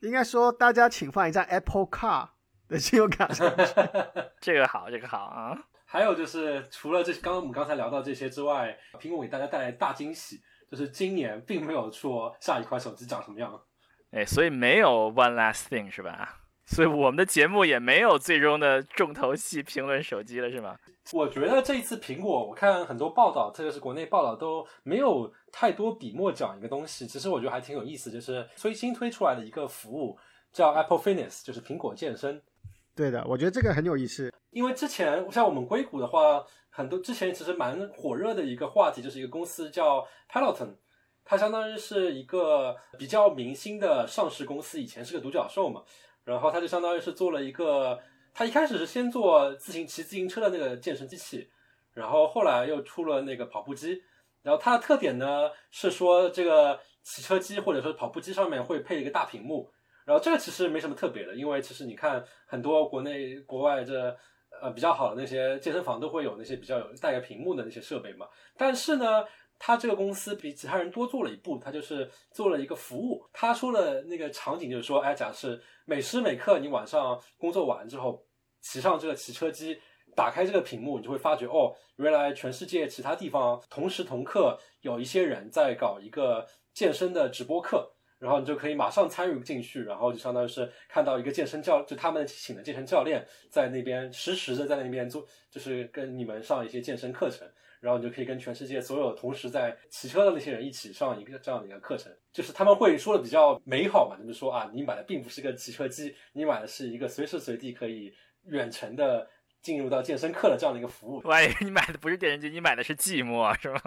应该说，大家请放一张 Apple Car。的信用卡上去，这个好，这个好啊！还有就是，除了这刚刚我们刚才聊到这些之外，苹果给大家带来大惊喜，就是今年并没有说下一款手机长什么样。哎，所以没有 One Last Thing 是吧？所以我们的节目也没有最终的重头戏评论手机了，是吗？我觉得这一次苹果，我看很多报道，特别是国内报道都没有太多笔墨讲一个东西，其实我觉得还挺有意思，就是最新推出来的一个服务叫 Apple Fitness，就是苹果健身。对的，我觉得这个很有意思，因为之前像我们硅谷的话，很多之前其实蛮火热的一个话题，就是一个公司叫 Peloton，它相当于是一个比较明星的上市公司，以前是个独角兽嘛，然后它就相当于是做了一个，它一开始是先做自行骑自行车的那个健身机器，然后后来又出了那个跑步机，然后它的特点呢是说这个骑车机或者说跑步机上面会配一个大屏幕。然后这个其实没什么特别的，因为其实你看很多国内国外这呃比较好的那些健身房都会有那些比较有带个屏幕的那些设备嘛。但是呢，他这个公司比其他人多做了一步，他就是做了一个服务。他说的那个场景就是说，哎，假设每时每刻你晚上工作完之后骑上这个骑车机，打开这个屏幕，你就会发觉哦，原来全世界其他地方同时同刻有一些人在搞一个健身的直播课。然后你就可以马上参与进去，然后就相当于是看到一个健身教，就他们请的健身教练在那边实时的在那边做，就是跟你们上一些健身课程，然后你就可以跟全世界所有同时在骑车的那些人一起上一个这样的一个课程，就是他们会说的比较美好嘛，就是说啊，你买的并不是个骑车机，你买的是一个随时随地可以远程的。进入到健身课的这样的一个服务，我以为你买的不是电视机，你买的是寂寞，是吗？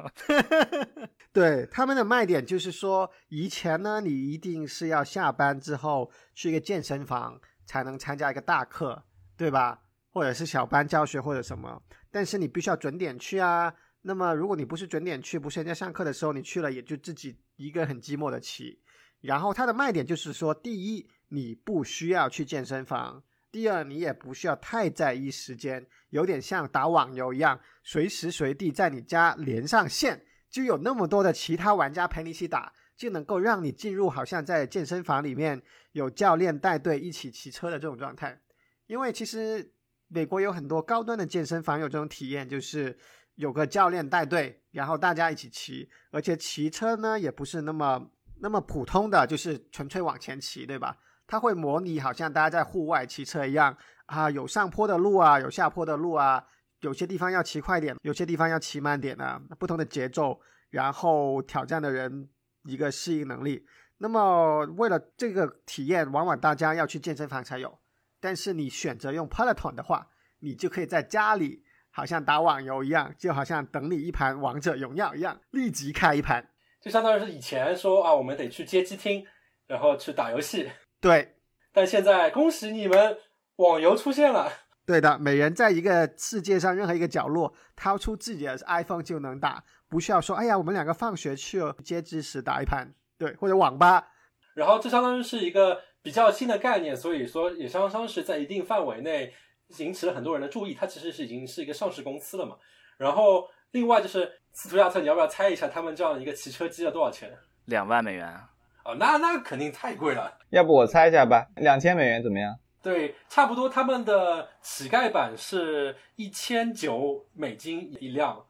对，他们的卖点就是说，以前呢，你一定是要下班之后去一个健身房才能参加一个大课，对吧？或者是小班教学或者什么，但是你必须要准点去啊。那么如果你不是准点去，不是人家上课的时候你去了，也就自己一个很寂寞的骑。然后它的卖点就是说，第一，你不需要去健身房。第二，你也不需要太在意时间，有点像打网游一样，随时随地在你家连上线，就有那么多的其他玩家陪你一起打，就能够让你进入好像在健身房里面有教练带队一起骑车的这种状态。因为其实美国有很多高端的健身房有这种体验，就是有个教练带队，然后大家一起骑，而且骑车呢也不是那么那么普通的，就是纯粹往前骑，对吧？它会模拟好像大家在户外骑车一样啊，有上坡的路啊，有下坡的路啊，有些地方要骑快点，有些地方要骑慢点啊，不同的节奏，然后挑战的人一个适应能力。那么为了这个体验，往往大家要去健身房才有。但是你选择用 Peloton 的话，你就可以在家里，好像打网游一样，就好像等你一盘王者荣耀一样，立即开一盘。就相当于是以前说啊，我们得去街机厅，然后去打游戏。对，但现在恭喜你们，网游出现了。对的，每人在一个世界上任何一个角落，掏出自己的 iPhone 就能打，不需要说，哎呀，我们两个放学去街机室打一盘，对，或者网吧。然后这相当于是一个比较新的概念，所以说也相当是在一定范围内引起了很多人的注意。它其实是已经是一个上市公司了嘛。然后另外就是斯图亚特，你要不要猜一下他们这样一个骑车机要多少钱？两万美元啊。哦，那那肯定太贵了。要不我猜一下吧，两千美元怎么样？对，差不多。他们的乞丐版是一千九美金一辆，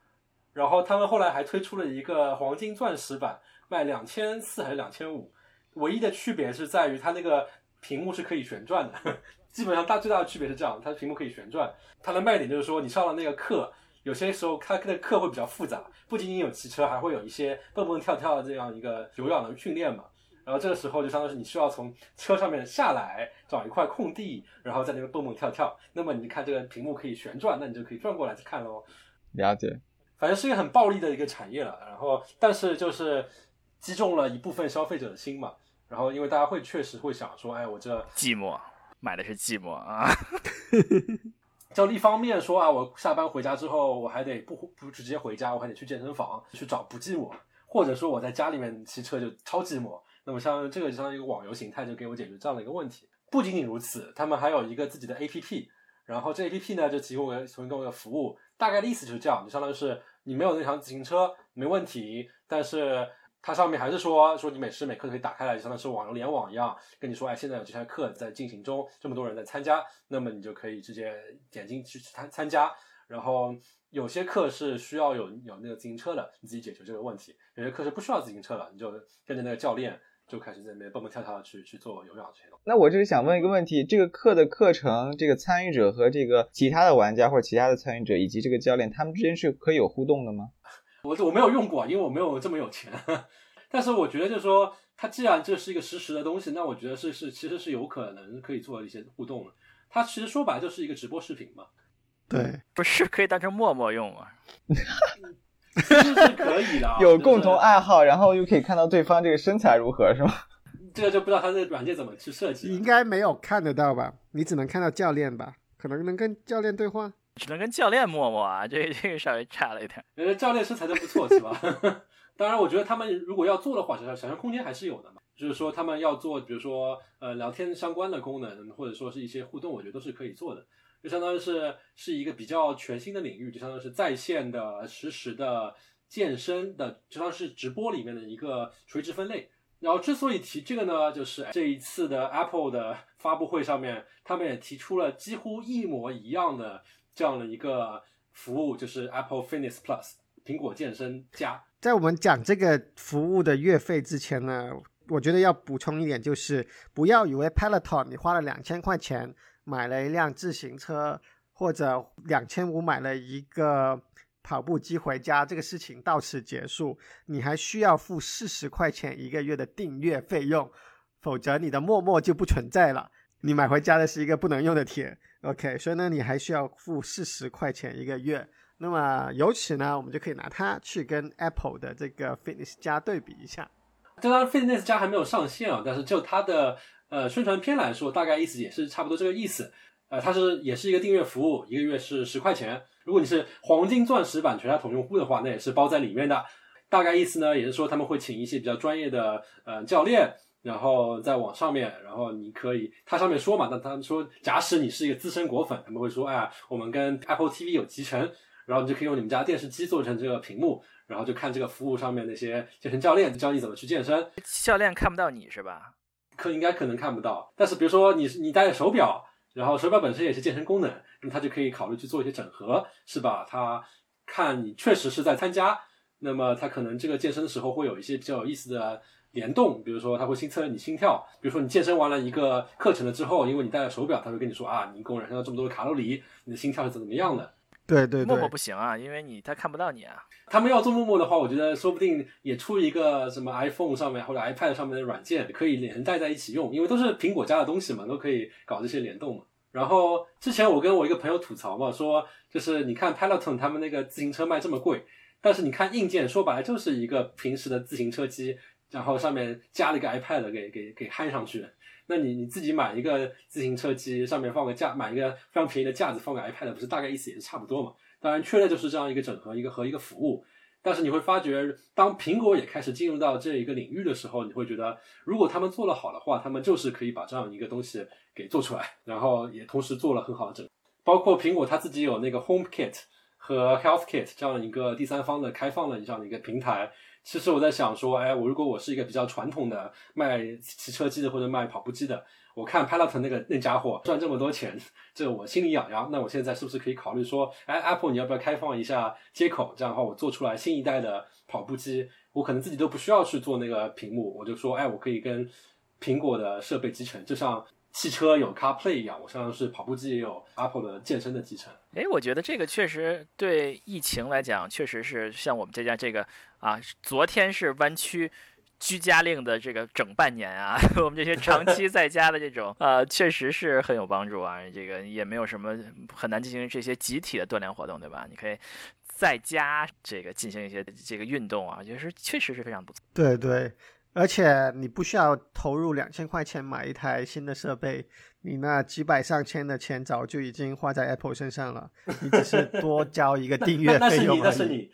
然后他们后来还推出了一个黄金钻石版，卖两千四还是两千五？唯一的区别是在于它那个屏幕是可以旋转的，基本上大最大的区别是这样，它的屏幕可以旋转。它的卖点就是说，你上了那个课，有些时候它的课会比较复杂，不仅仅有骑车，还会有一些蹦蹦跳跳的这样一个有氧的训练嘛。然后这个时候就相当于是你需要从车上面下来，找一块空地，然后在那边蹦蹦跳跳。那么你看这个屏幕可以旋转，那你就可以转过来去看喽。了解，反正是一个很暴利的一个产业了。然后但是就是击中了一部分消费者的心嘛。然后，因为大家会确实会想说，哎，我这寂寞，买的是寂寞啊。就一方面说啊，我下班回家之后，我还得不不直接回家，我还得去健身房去找不寂寞，或者说我在家里面骑车就超寂寞。那么像这个就像一个网游形态，就给我解决这样的一个问题。不仅仅如此，他们还有一个自己的 APP，然后这 APP 呢就提供给提供一个服务，大概的意思就是这样，就相当于是你没有那辆自行车没问题，但是。它上面还是说说你每时每刻都可以打开来，就像是网游联网一样，跟你说，哎，现在有这项课在进行中，这么多人在参加，那么你就可以直接点进去参参加。然后有些课是需要有有那个自行车的，你自己解决这个问题；有些课是不需要自行车的，你就跟着那个教练就开始在那边蹦蹦跳跳的去去做有氧这些东西。那我这里想问一个问题：这个课的课程，这个参与者和这个其他的玩家或者其他的参与者以及这个教练，他们之间是可以有互动的吗？我我没有用过，因为我没有这么有钱。但是我觉得，就是说，它既然这是一个实时的东西，那我觉得是是其实是有可能可以做一些互动的。它其实说白了就是一个直播视频嘛。对，不是可以当成陌陌用吗？其实是可以的，有共同爱好，然后又可以看到对方这个身材如何，是吗？这个就不知道它这个软件怎么去设计。应该没有看得到吧？你只能看到教练吧？可能能跟教练对话。只能跟教练陌陌啊，这个这个稍微差了一点。觉得教练身材都不错，是吧？当然，我觉得他们如果要做的话，想象想象空间还是有的嘛。就是说，他们要做，比如说呃聊天相关的功能，或者说是一些互动，我觉得都是可以做的。就相当于是是一个比较全新的领域，就相当于是在线的实时的健身的，就像是直播里面的一个垂直分类。然后之所以提这个呢，就是这一次的 Apple 的发布会上面，他们也提出了几乎一模一样的。这样的一个服务就是 Apple Fitness Plus，苹果健身加。在我们讲这个服务的月费之前呢，我觉得要补充一点，就是不要以为 Peloton 你花了两千块钱买了一辆自行车，或者两千五买了一个跑步机回家，这个事情到此结束。你还需要付四十块钱一个月的订阅费用，否则你的陌陌就不存在了。你买回家的是一个不能用的铁。OK，所以呢，你还需要付四十块钱一个月。那么由此呢，我们就可以拿它去跟 Apple 的这个 Fitness 加对比一下。当然 Fitness 加还没有上线啊，但是就它的呃宣传片来说，大概意思也是差不多这个意思。呃，它是也是一个订阅服务，一个月是十块钱。如果你是黄金钻石版全家桶用户的话，那也是包在里面的。大概意思呢，也是说他们会请一些比较专业的呃教练。然后再往上面，然后你可以，它上面说嘛，那他们说，假使你是一个资深果粉，他们会说，哎，我们跟 Apple TV 有集成，然后你就可以用你们家电视机做成这个屏幕，然后就看这个服务上面那些健身教练教你怎么去健身。教练看不到你是吧？可应该可能看不到，但是比如说你你戴着手表，然后手表本身也是健身功能，那么他就可以考虑去做一些整合，是吧？他看你确实是在参加，那么他可能这个健身的时候会有一些比较有意思的。联动，比如说它会新测你心跳，比如说你健身完了一个课程了之后，因为你戴了手表，它会跟你说啊，你一共燃烧了这么多的卡路里，你的心跳是怎么样的。对对对，陌陌不行啊，因为你他看不到你啊。他们要做陌陌的话，我觉得说不定也出一个什么 iPhone 上面或者 iPad 上面的软件，可以连带在一起用，因为都是苹果家的东西嘛，都可以搞这些联动嘛。然后之前我跟我一个朋友吐槽嘛，说就是你看 Peloton 他们那个自行车卖这么贵，但是你看硬件说白了就是一个平时的自行车机，然后上面加了一个 iPad 给给给焊上去。那你你自己买一个自行车机，上面放个架，买一个非常便宜的架子，放个 iPad，不是大概意思也是差不多嘛？当然，缺的就是这样一个整合，一个和一个服务。但是你会发觉，当苹果也开始进入到这一个领域的时候，你会觉得，如果他们做得好的话，他们就是可以把这样一个东西给做出来，然后也同时做了很好的整。包括苹果它自己有那个 Home Kit 和 Health Kit 这样一个第三方的开放的这样的一个平台。其实我在想说，哎，我如果我是一个比较传统的卖汽车机的或者卖跑步机的，我看 Peloton 那个那家伙赚这么多钱，这我心里痒痒。那我现在是不是可以考虑说，哎，Apple 你要不要开放一下接口？这样的话，我做出来新一代的跑步机，我可能自己都不需要去做那个屏幕，我就说，哎，我可以跟苹果的设备集成，就像。汽车有 CarPlay 一样，我像是跑步机也有 Apple 的健身的集成。哎，我觉得这个确实对疫情来讲，确实是像我们这家这个啊，昨天是弯曲居家令的这个整半年啊，我们这些长期在家的这种呃，确实是很有帮助啊。这个也没有什么很难进行这些集体的锻炼活动，对吧？你可以在家这个进行一些这个运动啊，就是确实是非常不错。对对。而且你不需要投入两千块钱买一台新的设备，你那几百上千的钱早就已经花在 Apple 身上了，你只是多交一个订阅费用而已。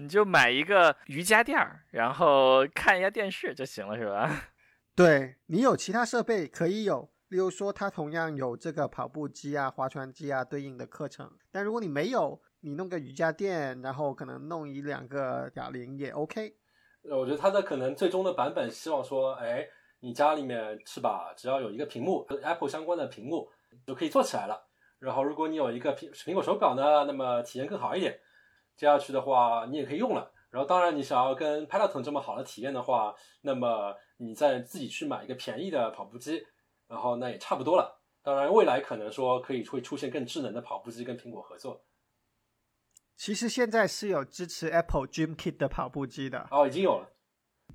你就买一个瑜伽垫儿，然后看一下电视就行了，是吧？对你有其他设备可以有，例如说它同样有这个跑步机啊、划船机啊对应的课程，但如果你没有，你弄个瑜伽垫，然后可能弄一两个哑铃也 OK。我觉得它的可能最终的版本希望说，哎，你家里面是吧？只要有一个屏幕，Apple 相关的屏幕就可以做起来了。然后如果你有一个苹苹果手表呢，那么体验更好一点。接下去的话，你也可以用了。然后当然，你想要跟 Peloton 这么好的体验的话，那么你再自己去买一个便宜的跑步机，然后那也差不多了。当然，未来可能说可以会出现更智能的跑步机跟苹果合作。其实现在是有支持 Apple Dream Kit 的跑步机的哦，已经有了，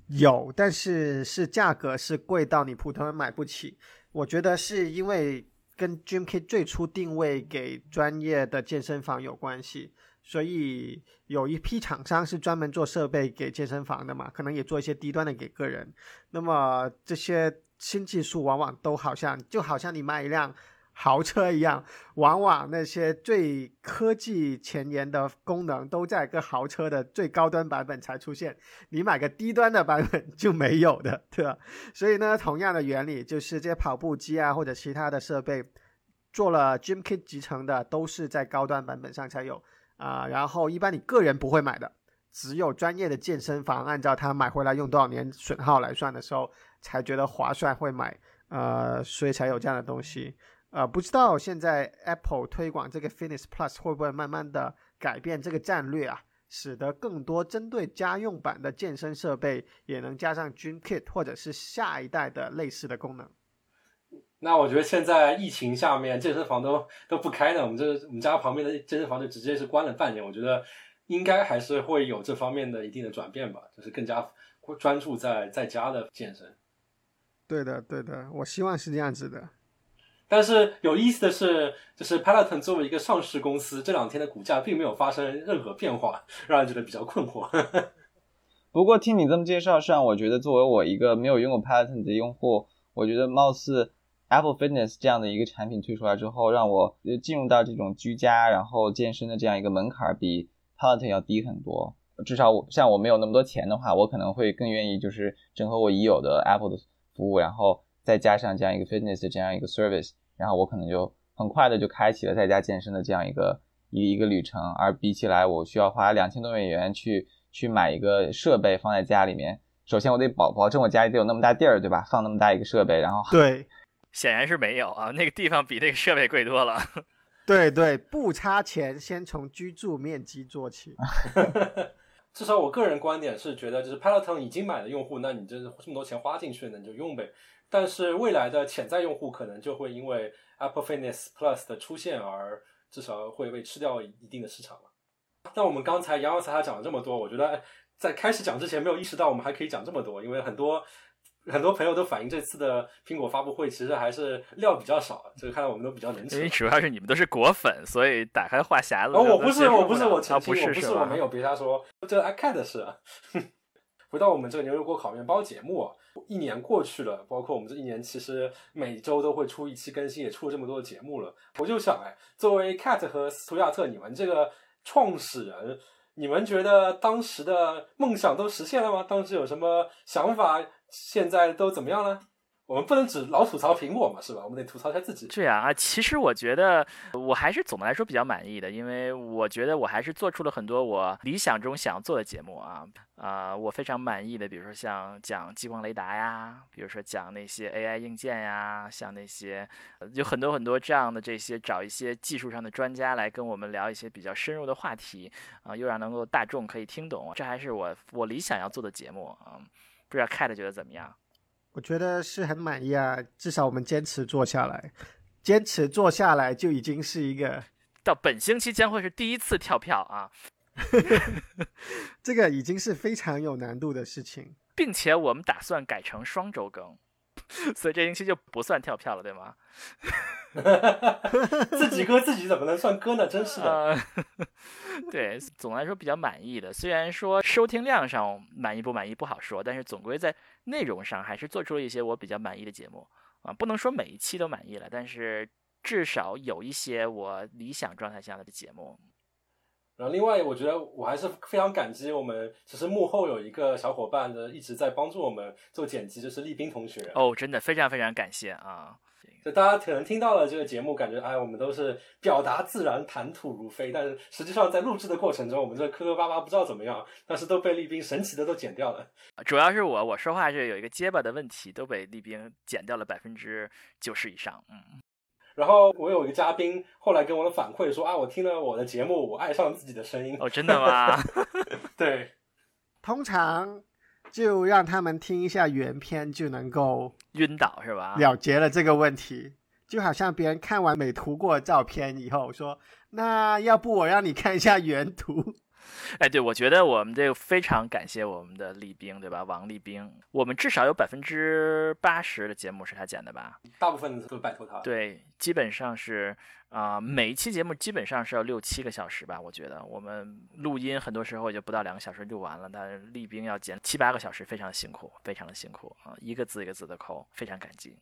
有，但是是价格是贵到你普通人买不起。我觉得是因为跟 Dream Kit 最初定位给专业的健身房有关系，所以有一批厂商是专门做设备给健身房的嘛，可能也做一些低端的给个人。那么这些新技术往往都好像就好像你买一辆。豪车一样，往往那些最科技前沿的功能都在个豪车的最高端版本才出现，你买个低端的版本就没有的，对吧？所以呢，同样的原理就是这些跑步机啊或者其他的设备，做了 Gym Kit 集成的都是在高端版本上才有啊。然后一般你个人不会买的，只有专业的健身房按照他买回来用多少年损耗来算的时候，才觉得划算会买，呃，所以才有这样的东西。呃，不知道现在 Apple 推广这个 Fitness Plus 会不会慢慢的改变这个战略啊，使得更多针对家用版的健身设备也能加上 Gym Kit 或者是下一代的类似的功能。那我觉得现在疫情下面健身房都都不开呢，我们这我们家旁边的健身房就直接是关了半年。我觉得应该还是会有这方面的一定的转变吧，就是更加专注在在家的健身。对的，对的，我希望是这样子的。但是有意思的是，就是 Peloton 作为一个上市公司，这两天的股价并没有发生任何变化，让人觉得比较困惑。不过听你这么介绍，上我觉得作为我一个没有用过 Peloton 的用户，我觉得貌似 Apple Fitness 这样的一个产品推出来之后，让我进入到这种居家然后健身的这样一个门槛比 Peloton 要低很多。至少我像我没有那么多钱的话，我可能会更愿意就是整合我已有的 Apple 的服务，然后再加上这样一个 Fitness 的这样一个 service。然后我可能就很快的就开启了在家健身的这样一个一一个旅程，而比起来我需要花两千多美元去去买一个设备放在家里面，首先我得保保证我家里得有那么大地儿，对吧？放那么大一个设备，然后对，显然是没有啊，那个地方比那个设备贵多了。对对，不差钱，先从居住面积做起。至少我个人观点是觉得，就是 Peloton 已经买了用户，那你这这么多钱花进去，那你就用呗。但是未来的潜在用户可能就会因为 Apple Fitness Plus 的出现而至少会被吃掉一定的市场了。那我们刚才杨洋才他讲了这么多，我觉得在开始讲之前没有意识到我们还可以讲这么多，因为很多很多朋友都反映这次的苹果发布会其实还是料比较少，这个看来我们都比较能吃。因为主要是你们都是果粉，所以打开话匣子。哦，我不是，我不是，我啊，不是，不是，我没有，别瞎说，这 iCat 的事。回到我们这个牛油果烤面包节目，一年过去了，包括我们这一年，其实每周都会出一期更新，也出了这么多的节目了。我就想，哎，作为 Cat 和斯图亚特，你们这个创始人，你们觉得当时的梦想都实现了吗？当时有什么想法？现在都怎么样了？我们不能只老吐槽苹果嘛，是吧？我们得吐槽一下自己。对啊，啊，其实我觉得我还是总的来说比较满意的，因为我觉得我还是做出了很多我理想中想做的节目啊啊，我非常满意的，比如说像讲激光雷达呀，比如说讲那些 AI 硬件呀，像那些有很多很多这样的这些找一些技术上的专家来跟我们聊一些比较深入的话题啊，又让能够大众可以听懂，这还是我我理想要做的节目啊，不知道 Cat 觉得怎么样？我觉得是很满意啊，至少我们坚持做下来，坚持做下来就已经是一个。到本星期将会是第一次跳票啊，这个已经是非常有难度的事情，并且我们打算改成双周更，所以这星期就不算跳票了，对吗？自己割自己怎么能算割呢？真是的。对，总的来说比较满意的。虽然说收听量上满意不满意不好说，但是总归在内容上还是做出了一些我比较满意的节目啊。不能说每一期都满意了，但是至少有一些我理想状态下的节目。然后另外，我觉得我还是非常感激我们，其实幕后有一个小伙伴的一直在帮助我们做剪辑，就是立斌同学。哦，真的非常非常感谢啊！就大家可能听到了这个节目，感觉哎，我们都是表达自然、谈吐如飞，但是实际上在录制的过程中，我们这磕磕巴巴不知道怎么样，但是都被立斌神奇的都剪掉了。主要是我我说话是有一个结巴的问题，都被立斌剪掉了百分之九十以上。嗯。然后我有一个嘉宾后来给我的反馈说啊，我听了我的节目，我爱上自己的声音。哦，真的吗？对，通常。就让他们听一下原片，就能够晕倒是吧？了结了这个问题，就好像别人看完美图过照片以后说：“那要不我让你看一下原图。” 哎，对，我觉得我们这个非常感谢我们的立冰，对吧？王立冰，我们至少有百分之八十的节目是他剪的吧？大部分都拜托他。对，基本上是啊，每一期节目基本上是要六七个小时吧？我觉得我们录音很多时候也就不到两个小时就完了，但是立冰要剪七八个小时，非常辛苦，非常的辛苦啊，一个字一个字的抠，非常感激。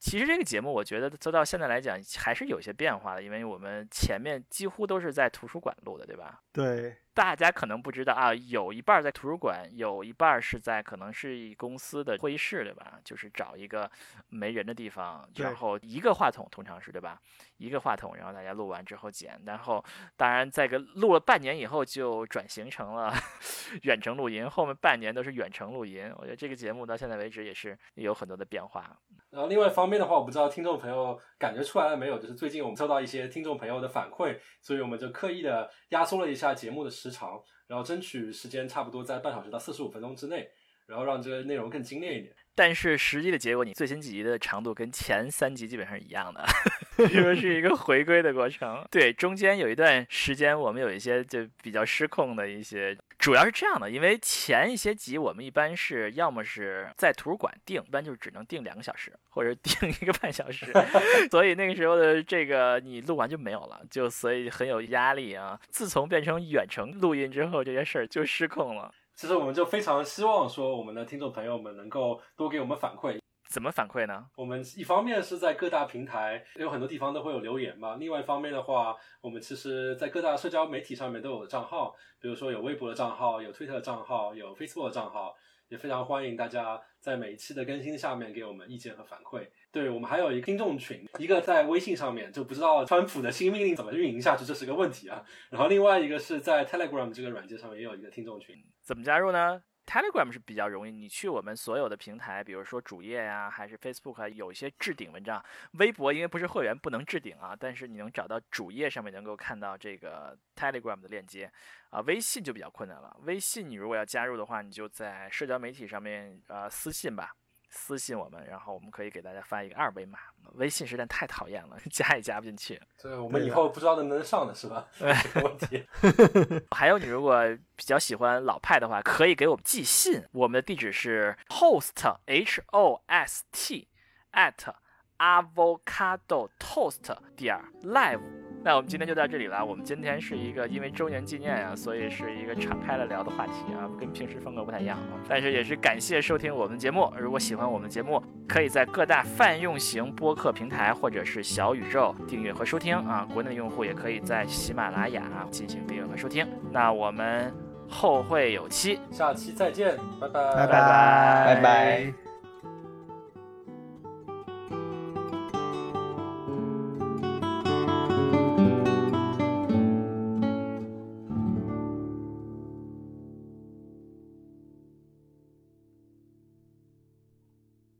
其实这个节目，我觉得做到现在来讲还是有些变化的，因为我们前面几乎都是在图书馆录的，对吧？对。大家可能不知道啊，有一半在图书馆，有一半是在可能是一公司的会议室，对吧？就是找一个没人的地方，然后一个话筒，通常是对吧？一个话筒，然后大家录完之后剪，然后当然在个录了半年以后就转型成了 远程录音，后面半年都是远程录音。我觉得这个节目到现在为止也是有很多的变化。然后另外一方面的话，我不知道听众朋友感觉出来了没有，就是最近我们收到一些听众朋友的反馈，所以我们就刻意的压缩了一下节目的时。长，然后争取时间差不多在半小时到四十五分钟之内，然后让这个内容更精炼一点。但是实际的结果，你最新几集的长度跟前三集基本上是一样的，因为是一个回归的过程。对，中间有一段时间我们有一些就比较失控的一些，主要是这样的，因为前一些集我们一般是要么是在图书馆定，一般就是只能定两个小时，或者定一个半小时，所以那个时候的这个你录完就没有了，就所以很有压力啊。自从变成远程录音之后，这些事儿就失控了。其实我们就非常希望说，我们的听众朋友们能够多给我们反馈。怎么反馈呢？我们一方面是在各大平台，有很多地方都会有留言嘛。另外一方面的话，我们其实在各大社交媒体上面都有账号，比如说有微博的账号，有推特的账号，有 Facebook 的账号，也非常欢迎大家在每一期的更新下面给我们意见和反馈。对我们还有一个听众群，一个在微信上面，就不知道川普的新命令怎么运营下去，这是个问题啊。然后另外一个是在 Telegram 这个软件上面也有一个听众群，怎么加入呢？Telegram 是比较容易，你去我们所有的平台，比如说主页呀，还是 Facebook，有一些置顶文章。微博因为不是会员不能置顶啊，但是你能找到主页上面能够看到这个 Telegram 的链接啊。微信就比较困难了，微信你如果要加入的话，你就在社交媒体上面呃私信吧。私信我们，然后我们可以给大家发一个二维码。微信实在太讨厌了，加也加不进去。对，我们以后不知道能不能上的是吧？对，问题。还有，你如果比较喜欢老派的话，可以给我们寄信。我们的地址是 host h o s t at avocado toast 点 live。那我们今天就到这里了。我们今天是一个因为周年纪念啊，所以是一个敞开了聊的话题啊，跟平时风格不太一样啊。但是也是感谢收听我们节目。如果喜欢我们节目，可以在各大泛用型播客平台或者是小宇宙订阅和收听啊。国内用户也可以在喜马拉雅进行订阅和收听。那我们后会有期，下期再见，拜拜拜，拜拜拜。